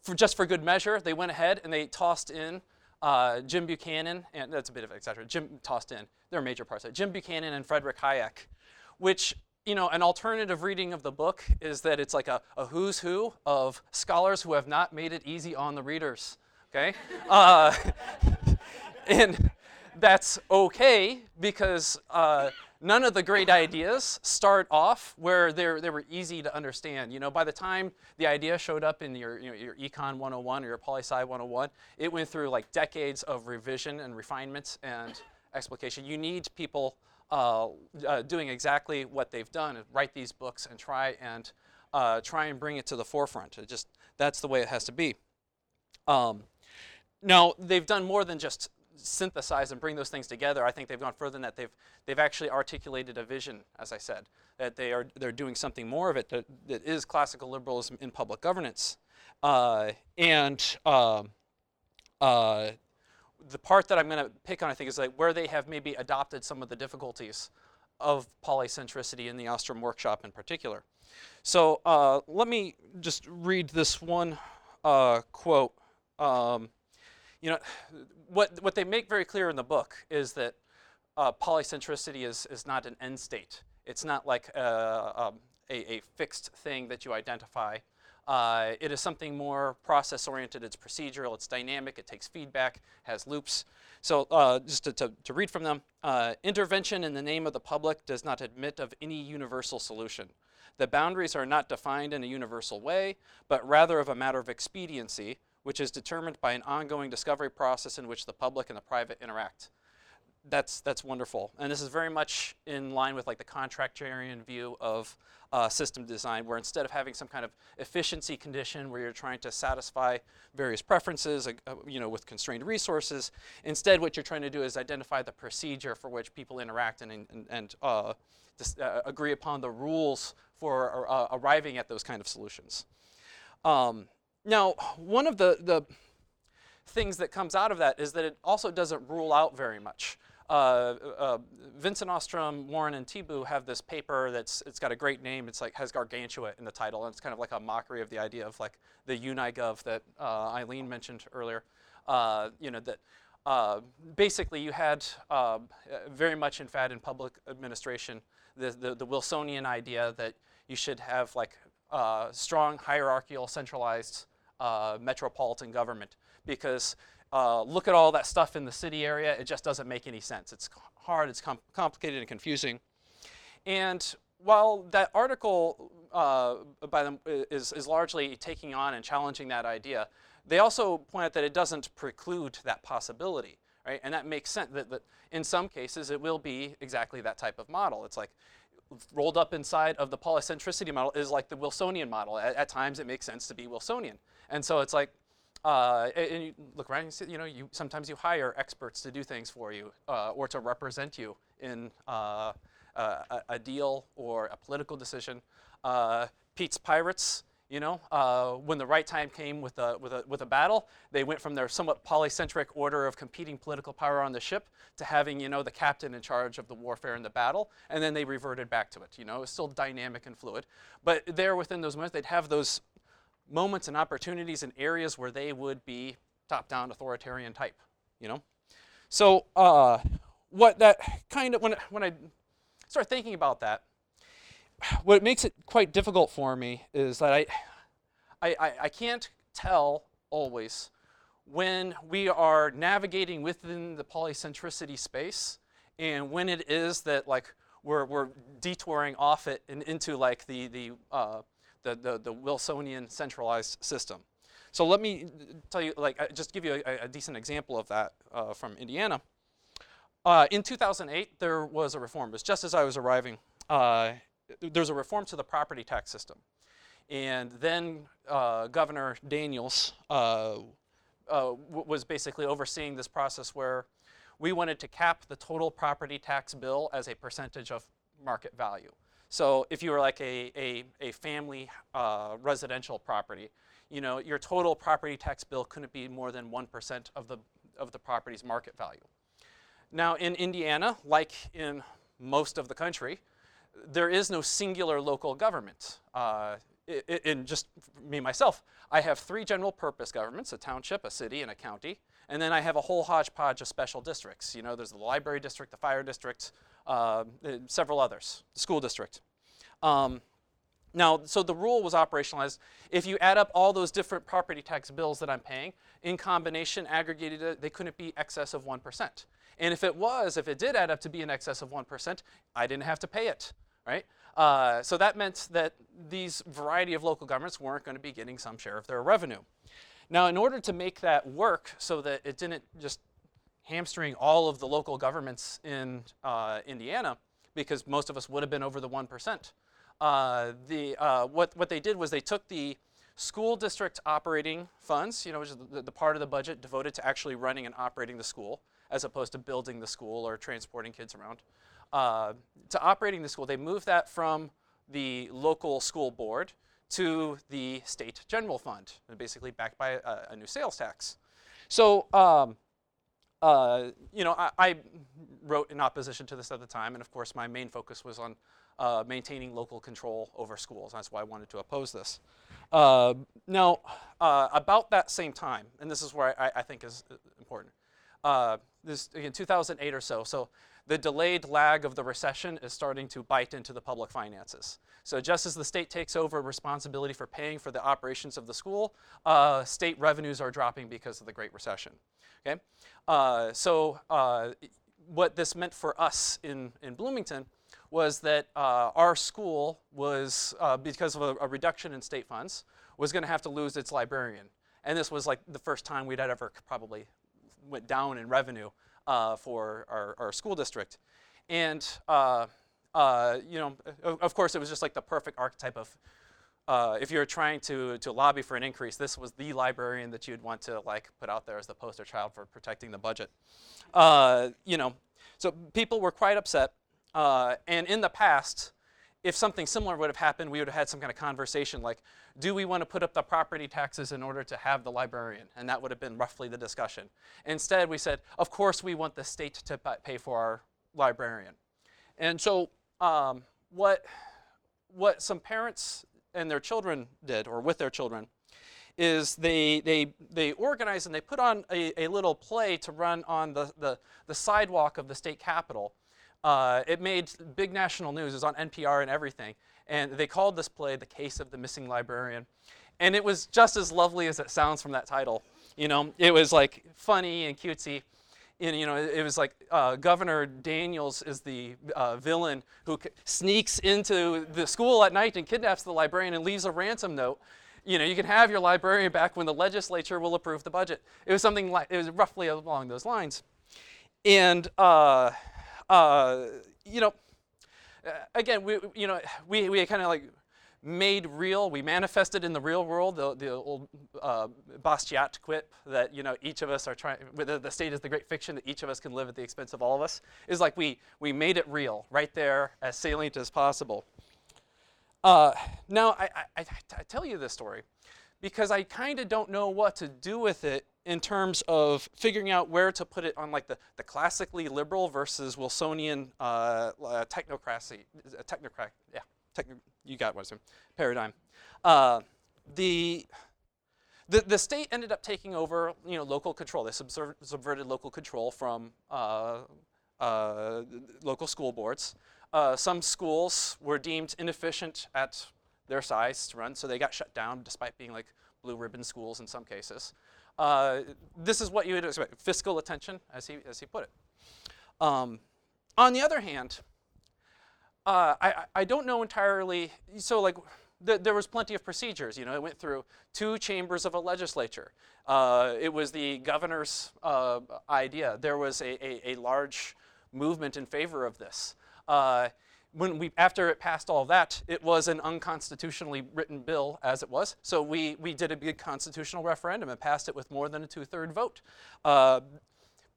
for just for good measure, they went ahead and they tossed in uh, Jim Buchanan, and that's a bit of etc. Jim tossed in. There are major parts of it. Jim Buchanan and Frederick Hayek, which you know, an alternative reading of the book is that it's like a, a who's who of scholars who have not made it easy on the readers. Okay, uh, and that's okay because uh, none of the great ideas start off where they were easy to understand. You know, by the time the idea showed up in your, you know, your Econ 101 or your Poli Sci 101, it went through like decades of revision and refinement and explication. You need people uh, uh, doing exactly what they've done, write these books and try and uh, try and bring it to the forefront. It just that's the way it has to be. Um, now they've done more than just synthesize and bring those things together. I think they've gone further than that. They've they've actually articulated a vision, as I said, that they are they're doing something more of it that, that is classical liberalism in public governance, uh, and. Um, uh, the part that I'm going to pick on, I think, is like where they have maybe adopted some of the difficulties of polycentricity in the Ostrom workshop in particular. So uh, let me just read this one uh, quote. Um, you know, what, what they make very clear in the book is that uh, polycentricity is, is not an end state. It's not like a, um, a, a fixed thing that you identify. Uh, it is something more process oriented, it's procedural, it's dynamic, it takes feedback, has loops. So, uh, just to, to, to, read from them uh, intervention in the name of the public does not admit of any universal solution. The boundaries are not defined in a universal way, but rather of a matter of expediency, which is determined by an ongoing discovery process in which the public and the private interact that's that's wonderful, and this is very much in line with like the contractarian view of uh, system design, where instead of having some kind of efficiency condition where you're trying to satisfy various preferences, uh, you know, with constrained resources, instead what you're trying to do is identify the procedure for which people interact and and, and uh, dis- uh, agree upon the rules for uh, arriving at those kind of solutions. Um, now, one of the the things that comes out of that is that it also doesn't rule out very much. Uh, uh, Vincent Ostrom, Warren, and Tiebout have this paper that's it's got a great name. It's like has gargantua in the title, and it's kind of like a mockery of the idea of like the UniGov that uh, Eileen mentioned earlier. Uh, you know that uh, basically you had um, very much in fad in public administration the, the, the Wilsonian idea that you should have like strong hierarchical centralized metropolitan government because uh, look at all that stuff in the city area. It just doesn't make any sense. It's hard, it's com complicated and confusing. And while that article uh, by them is, is largely taking on and challenging that idea, they also point out that it doesn't preclude that possibility. Right? And that makes sense that, that in some cases it will be exactly that type of model. It's like rolled up inside of the polycentricity model is like the Wilsonian model. At, at times it makes sense to be Wilsonian. And so it's like, uh, and you look around and you see, you know, you, sometimes you hire experts to do things for you uh, or to represent you in uh, a, a, deal or a political decision. Uh, Pete's Pirates, you know, uh, when the right time came with a, with, a, with a battle, they went from their somewhat polycentric order of competing political power on the ship to having, you know, the captain in charge of the warfare and the battle, and then they reverted back to it. You know, it's still dynamic and fluid. But there within those moments, they'd have those moments and opportunities in areas where they would be top-down authoritarian type, you know? So uh, what that kind of, when, when I start thinking about that, what makes it quite difficult for me is that I, I, I can't tell always when we are navigating within the polycentricity space and when it is that like we're, we're detouring off it and into like the, the uh, the, the, the Wilsonian centralized system. So let me tell you, like, uh, just give you a, a decent example of that uh, from Indiana. Uh, in 2008, there was a reform. It was just as I was arriving. Uh, there was a reform to the property tax system. And then uh, Governor Daniels uh, uh, was basically overseeing this process where we wanted to cap the total property tax bill as a percentage of market value. So if you were like a, a, a family uh, residential property, you know, your total property tax bill couldn't be more than 1% of the, of the property's market value. Now in Indiana, like in most of the country, there is no singular local government. Uh, in just me myself, I have three general purpose governments, a township, a city, and a county. And then I have a whole hodgepodge of special districts. You know, there's the library district, the fire district, uh, several others, the school district. Um, now, so the rule was operationalized. If you add up all those different property tax bills that I'm paying, in combination, aggregated, they couldn't be excess of 1%. And if it was, if it did add up to be in excess of 1%, I didn't have to pay it, right? Uh, so that meant that these variety of local governments weren't going to be getting some share of their revenue. Now, in order to make that work so that it didn't just hamstring all of the local governments in uh, Indiana, because most of us would have been over the 1%, uh, the, uh, what, what they did was they took the school district operating funds, you know, which is the, the part of the budget devoted to actually running and operating the school, as opposed to building the school or transporting kids around uh, to operating the school, they moved that from the local school board to the state general fund, basically backed by a, a new sales tax. So, um, uh, you know, I, I, wrote in opposition to this at the time, and of course, my main focus was on uh, maintaining local control over schools. That's why I wanted to oppose this. Uh, now, uh, about that same time, and this is where I, I think is important. Uh, this in 2008 or so. So the delayed lag of the recession is starting to bite into the public finances. So just as the state takes over responsibility for paying for the operations of the school, uh, state revenues are dropping because of the Great Recession. Okay, uh, so uh, what this meant for us in, in Bloomington was that uh, our school was, uh, because of a, a reduction in state funds, was going to have to lose its librarian. And this was like the first time we'd ever probably went down in revenue uh, for our, our, school district. And, uh, uh, you know, of course, it was just like the perfect archetype of uh, if you're trying to, to lobby for an increase, this was the librarian that you'd want to like put out there as the poster child for protecting the budget. Uh, you know, so people were quite upset. And in the past, if something similar would have happened, we would have had some kind of conversation like, do we want to put up the property taxes in order to have the librarian? And that would have been roughly the discussion. Instead, we said, of course, we want the state to pay for our librarian. And so, um, what, what some parents and their children did, or with their children, is they, they, they organized and they put on a, a little play to run on the, the, the sidewalk of the state capitol. Uh, it made big national news. It was on NPR and everything. And they called this play The Case of the Missing Librarian. And it was just as lovely as it sounds from that title. You know, it was like funny and cutesy. And, you know, it was like uh, Governor Daniels is the uh, villain who sneaks into the school at night and kidnaps the librarian and leaves a ransom note. You know, you can have your librarian back when the legislature will approve the budget. It was something like, it was roughly along those lines. And, uh, uh you know, uh, again, we, you know, we, we kind of like made real, we manifested in the real world the, the old uh, Bastiat quip that, you know, each of us are trying, the, the state is the great fiction that each of us can live at the expense of all of us, is like we, we made it real, right there, as salient as possible. Uh, now, I, I, I tell you this story because I kind of don't know what to do with it in terms of figuring out where to put it on like the, the classically liberal versus Wilsonian uh, uh, technocracy, uh, technocrat, yeah, techno, you got what I'm paradigm. Uh, the, the, the state ended up taking over, you know, local control. They subverted local control from uh, uh, local school boards. some schools were deemed inefficient at their size to run, so they got shut down despite being like blue ribbon schools in some cases. Uh, this is what you would expect, fiscal attention, as he, as he put it. Um, on the other hand, uh, I, I don't know entirely, so like, th there was plenty of procedures, you know, it went through two chambers of a legislature. Uh, it was the governor's uh, idea. There was a, a, a, large movement in favor of this. When we, after it passed all that, it was an unconstitutionally written bill as it was. So we, we did a big constitutional referendum and passed it with more than a two-third vote. Uh,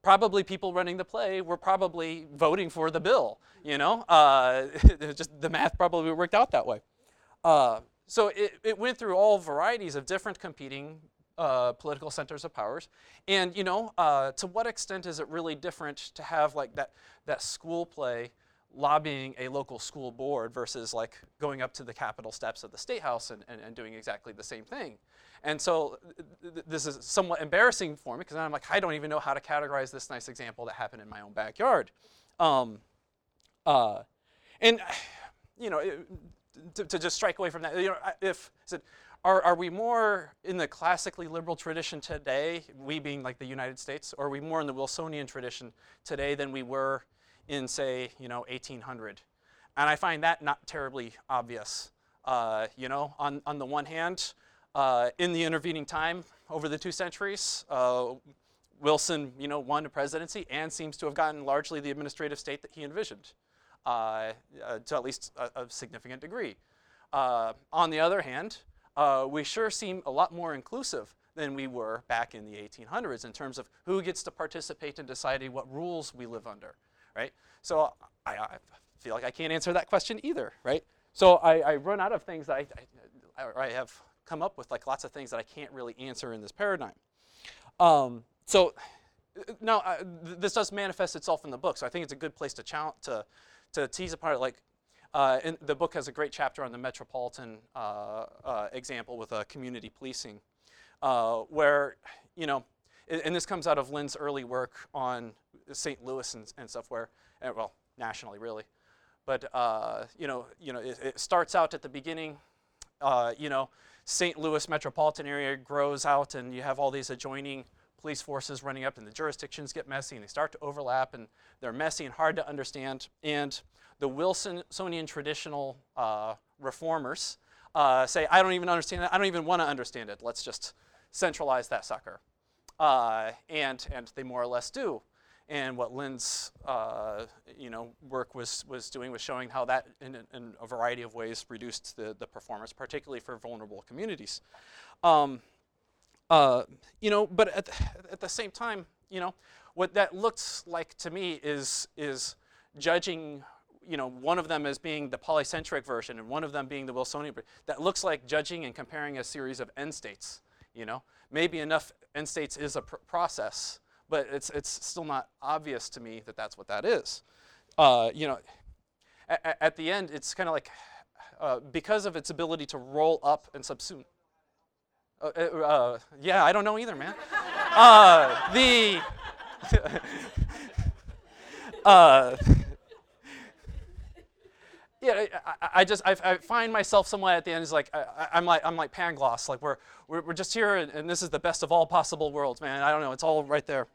probably people running the play were probably voting for the bill. You know, uh, just the math probably worked out that way. Uh, so it, it went through all varieties of different competing uh, political centers of powers. And you know, uh, to what extent is it really different to have like that that school play lobbying a local school board versus like going up to the Capitol steps of the State House and, and, and doing exactly the same thing. And so th th this is somewhat embarrassing for me because I'm like, I don't even know how to categorize this nice example that happened in my own backyard. Um, uh, and, you know, it, to, to, just strike away from that, you know, if, it, are, are we more in the classically liberal tradition today, we being like the United States, or are we more in the Wilsonian tradition today than we were in, say, you know, 1800. And I find that not terribly obvious. Uh, you know, on, on the one hand, uh, in the intervening time over the two centuries, uh, Wilson, you know, won a presidency and seems to have gotten largely the administrative state that he envisioned, uh, uh, to at least a, a significant degree. Uh, on the other hand, we sure seem a lot more inclusive than we were back in the 1800s in terms of who gets to participate in deciding what rules we live under right? So I, I, feel like I can't answer that question either, right? So I, I run out of things that I, I, I, have come up with, like lots of things that I can't really answer in this paradigm. Um, so now uh, th this does manifest itself in the book, so I think it's a good place to to to tease apart. Like, uh, the book has a great chapter on the metropolitan uh, uh example with uh, community policing, uh, where you know and this comes out of Lynn's early work on St. Louis and, and stuff where, eh, well, nationally really. But, uh, you know, you know it, it, starts out at the beginning, uh, you know, St. Louis metropolitan area grows out and you have all these adjoining police forces running up and the jurisdictions get messy and they start to overlap and they're messy and hard to understand. And the Wilsonian traditional uh, reformers uh, say, I don't even understand it. I don't even want to understand it. Let's just centralize that sucker uh, and, and they more or less do. And what Lynn's uh, you know, work was, was doing was showing how that, in, in a variety of ways, reduced the, the performance, particularly for vulnerable communities. Um, uh, you know, but at the, at the same time, you know, what that looks like to me is, is judging you know, one of them as being the polycentric version and one of them being the Wilsonian. That looks like judging and comparing a series of end states, you know maybe enough end states is a pr process, but it's, it's still not obvious to me that that's what that is. Uh, you know, at, at, the end, it's kind of like, uh, because of its ability to roll up and subsume. Uh, uh, uh yeah, I don't know either, man. Uh, the yeah, I, I just I, I, find myself somewhat at the end is like I, am like I'm like Pangloss, like we're, we're we're just here and, and, this is the best of all possible worlds, man. I don't know, it's all right there.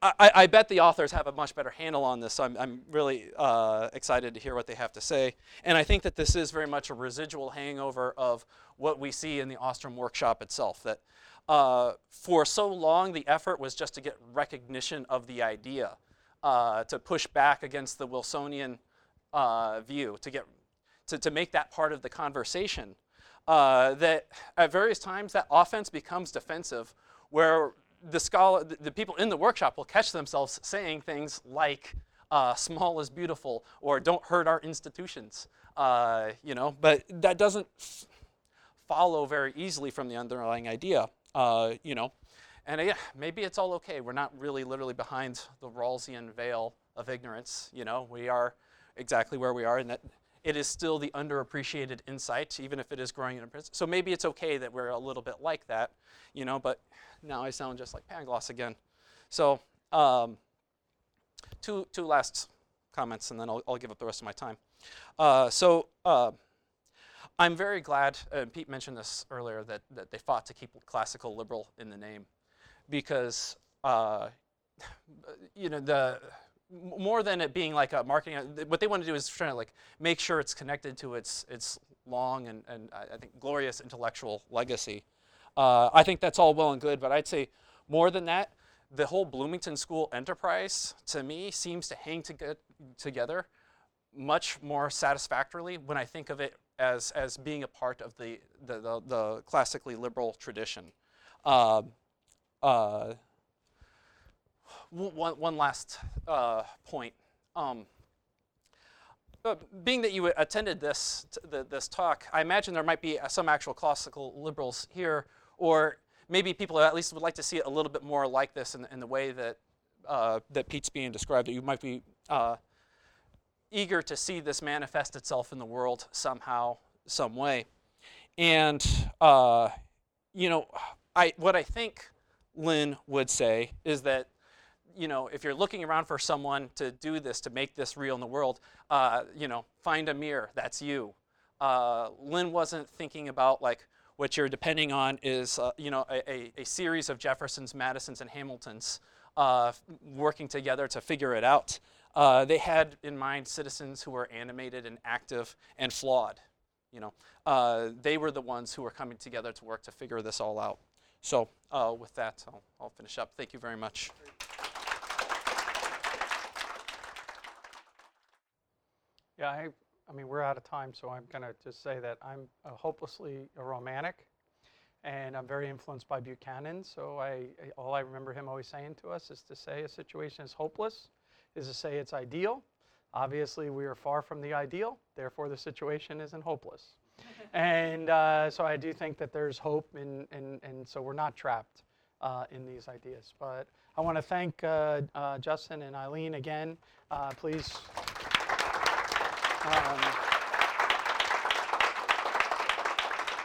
I, I bet the authors have a much better handle on this, so I'm, I'm really uh, excited to hear what they have to say. And I think that this is very much a residual hangover of what we see in the Ostrom workshop itself. That uh, for so long the effort was just to get recognition of the idea, uh, to push back against the Wilsonian uh, view to get to, to make that part of the conversation. Uh, that at various times that offense becomes defensive, where the scholar, the, the people in the workshop will catch themselves saying things like, uh, "Small is beautiful," or "Don't hurt our institutions." Uh, you know, but that doesn't follow very easily from the underlying idea. Uh, you know, and yeah, maybe it's all okay. We're not really literally behind the Rawlsian veil of ignorance. You know, we are exactly where we are and that it is still the underappreciated insight, even if it is growing in importance. So maybe it's okay that we're a little bit like that, you know, but now I sound just like Pangloss again. So um, two, two last comments and then I'll, I'll, give up the rest of my time. Uh, so uh, I'm very glad, and Pete mentioned this earlier, that, that they fought to keep classical liberal in the name because, uh, you know, the more than it being like a marketing, uh, what they want to do is trying to like make sure it's connected to its its long and, and I think glorious intellectual legacy. Uh, I think that's all well and good, but I'd say more than that, the whole Bloomington School enterprise to me seems to hang to together much more satisfactorily when I think of it as, as being a part of the, the, the, the classically liberal tradition. Uh, uh, one, one last uh, point. Um, being that you attended this, the, this talk, I imagine there might be some actual classical liberals here, or maybe people at least would like to see it a little bit more like this in, in the way that, uh, that Pete's being described, that you might be uh, eager to see this manifest itself in the world somehow, some way. And, uh, you know, I, what I think Lynn would say is that you know, if you're looking around for someone to do this, to make this real in the world, uh, you know, find a mirror. That's you. Uh, Lynn wasn't thinking about like what you're depending on is, uh, you know, a, a, series of Jeffersons, Madisons, and Hamiltons uh, working together to figure it out. Uh, they had in mind citizens who were animated and active and flawed. You know, uh, they were the ones who were coming together to work to figure this all out. So with that, I'll, I'll finish up. Thank you very much. Yeah, I, I mean, we're out of time, so I'm going to just say that I'm hopelessly a romantic, and I'm very influenced by Buchanan. So I, all I remember him always saying to us is to say a situation is hopeless, is to say it's ideal. Obviously, we are far from the ideal, therefore the situation isn't hopeless. and uh, so I do think that there's hope, and, and, and so we're not trapped uh, in these ideas. But I want to thank uh, uh, Justin and Eileen again. Uh, please. Um,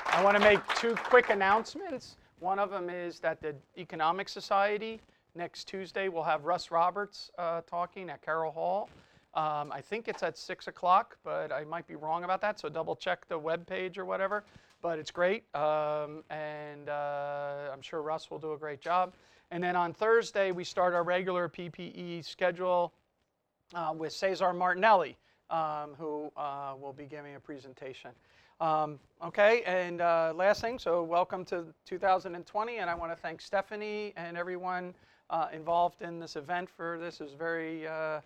I want to make two quick announcements. One of them is that the Economic Society next Tuesday will have Russ Roberts uh, talking at Carroll Hall. Um, I think it's at 6 o'clock, but I might be wrong about that, so double check the web page or whatever. But it's great, um, and uh, I'm sure Russ will do a great job. And then on Thursday, we start our regular PPE schedule uh, with Cesar Martinelli um, who uh, will be giving a presentation. Um, okay, and uh, last thing, so welcome to 2020, and I want to thank Stephanie and everyone uh, involved in this event for this. is very uh,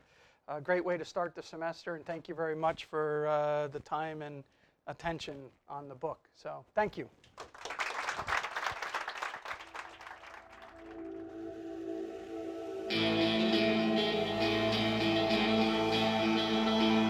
a great way to start the semester, and thank you very much for uh, the time and attention on the book. So thank you.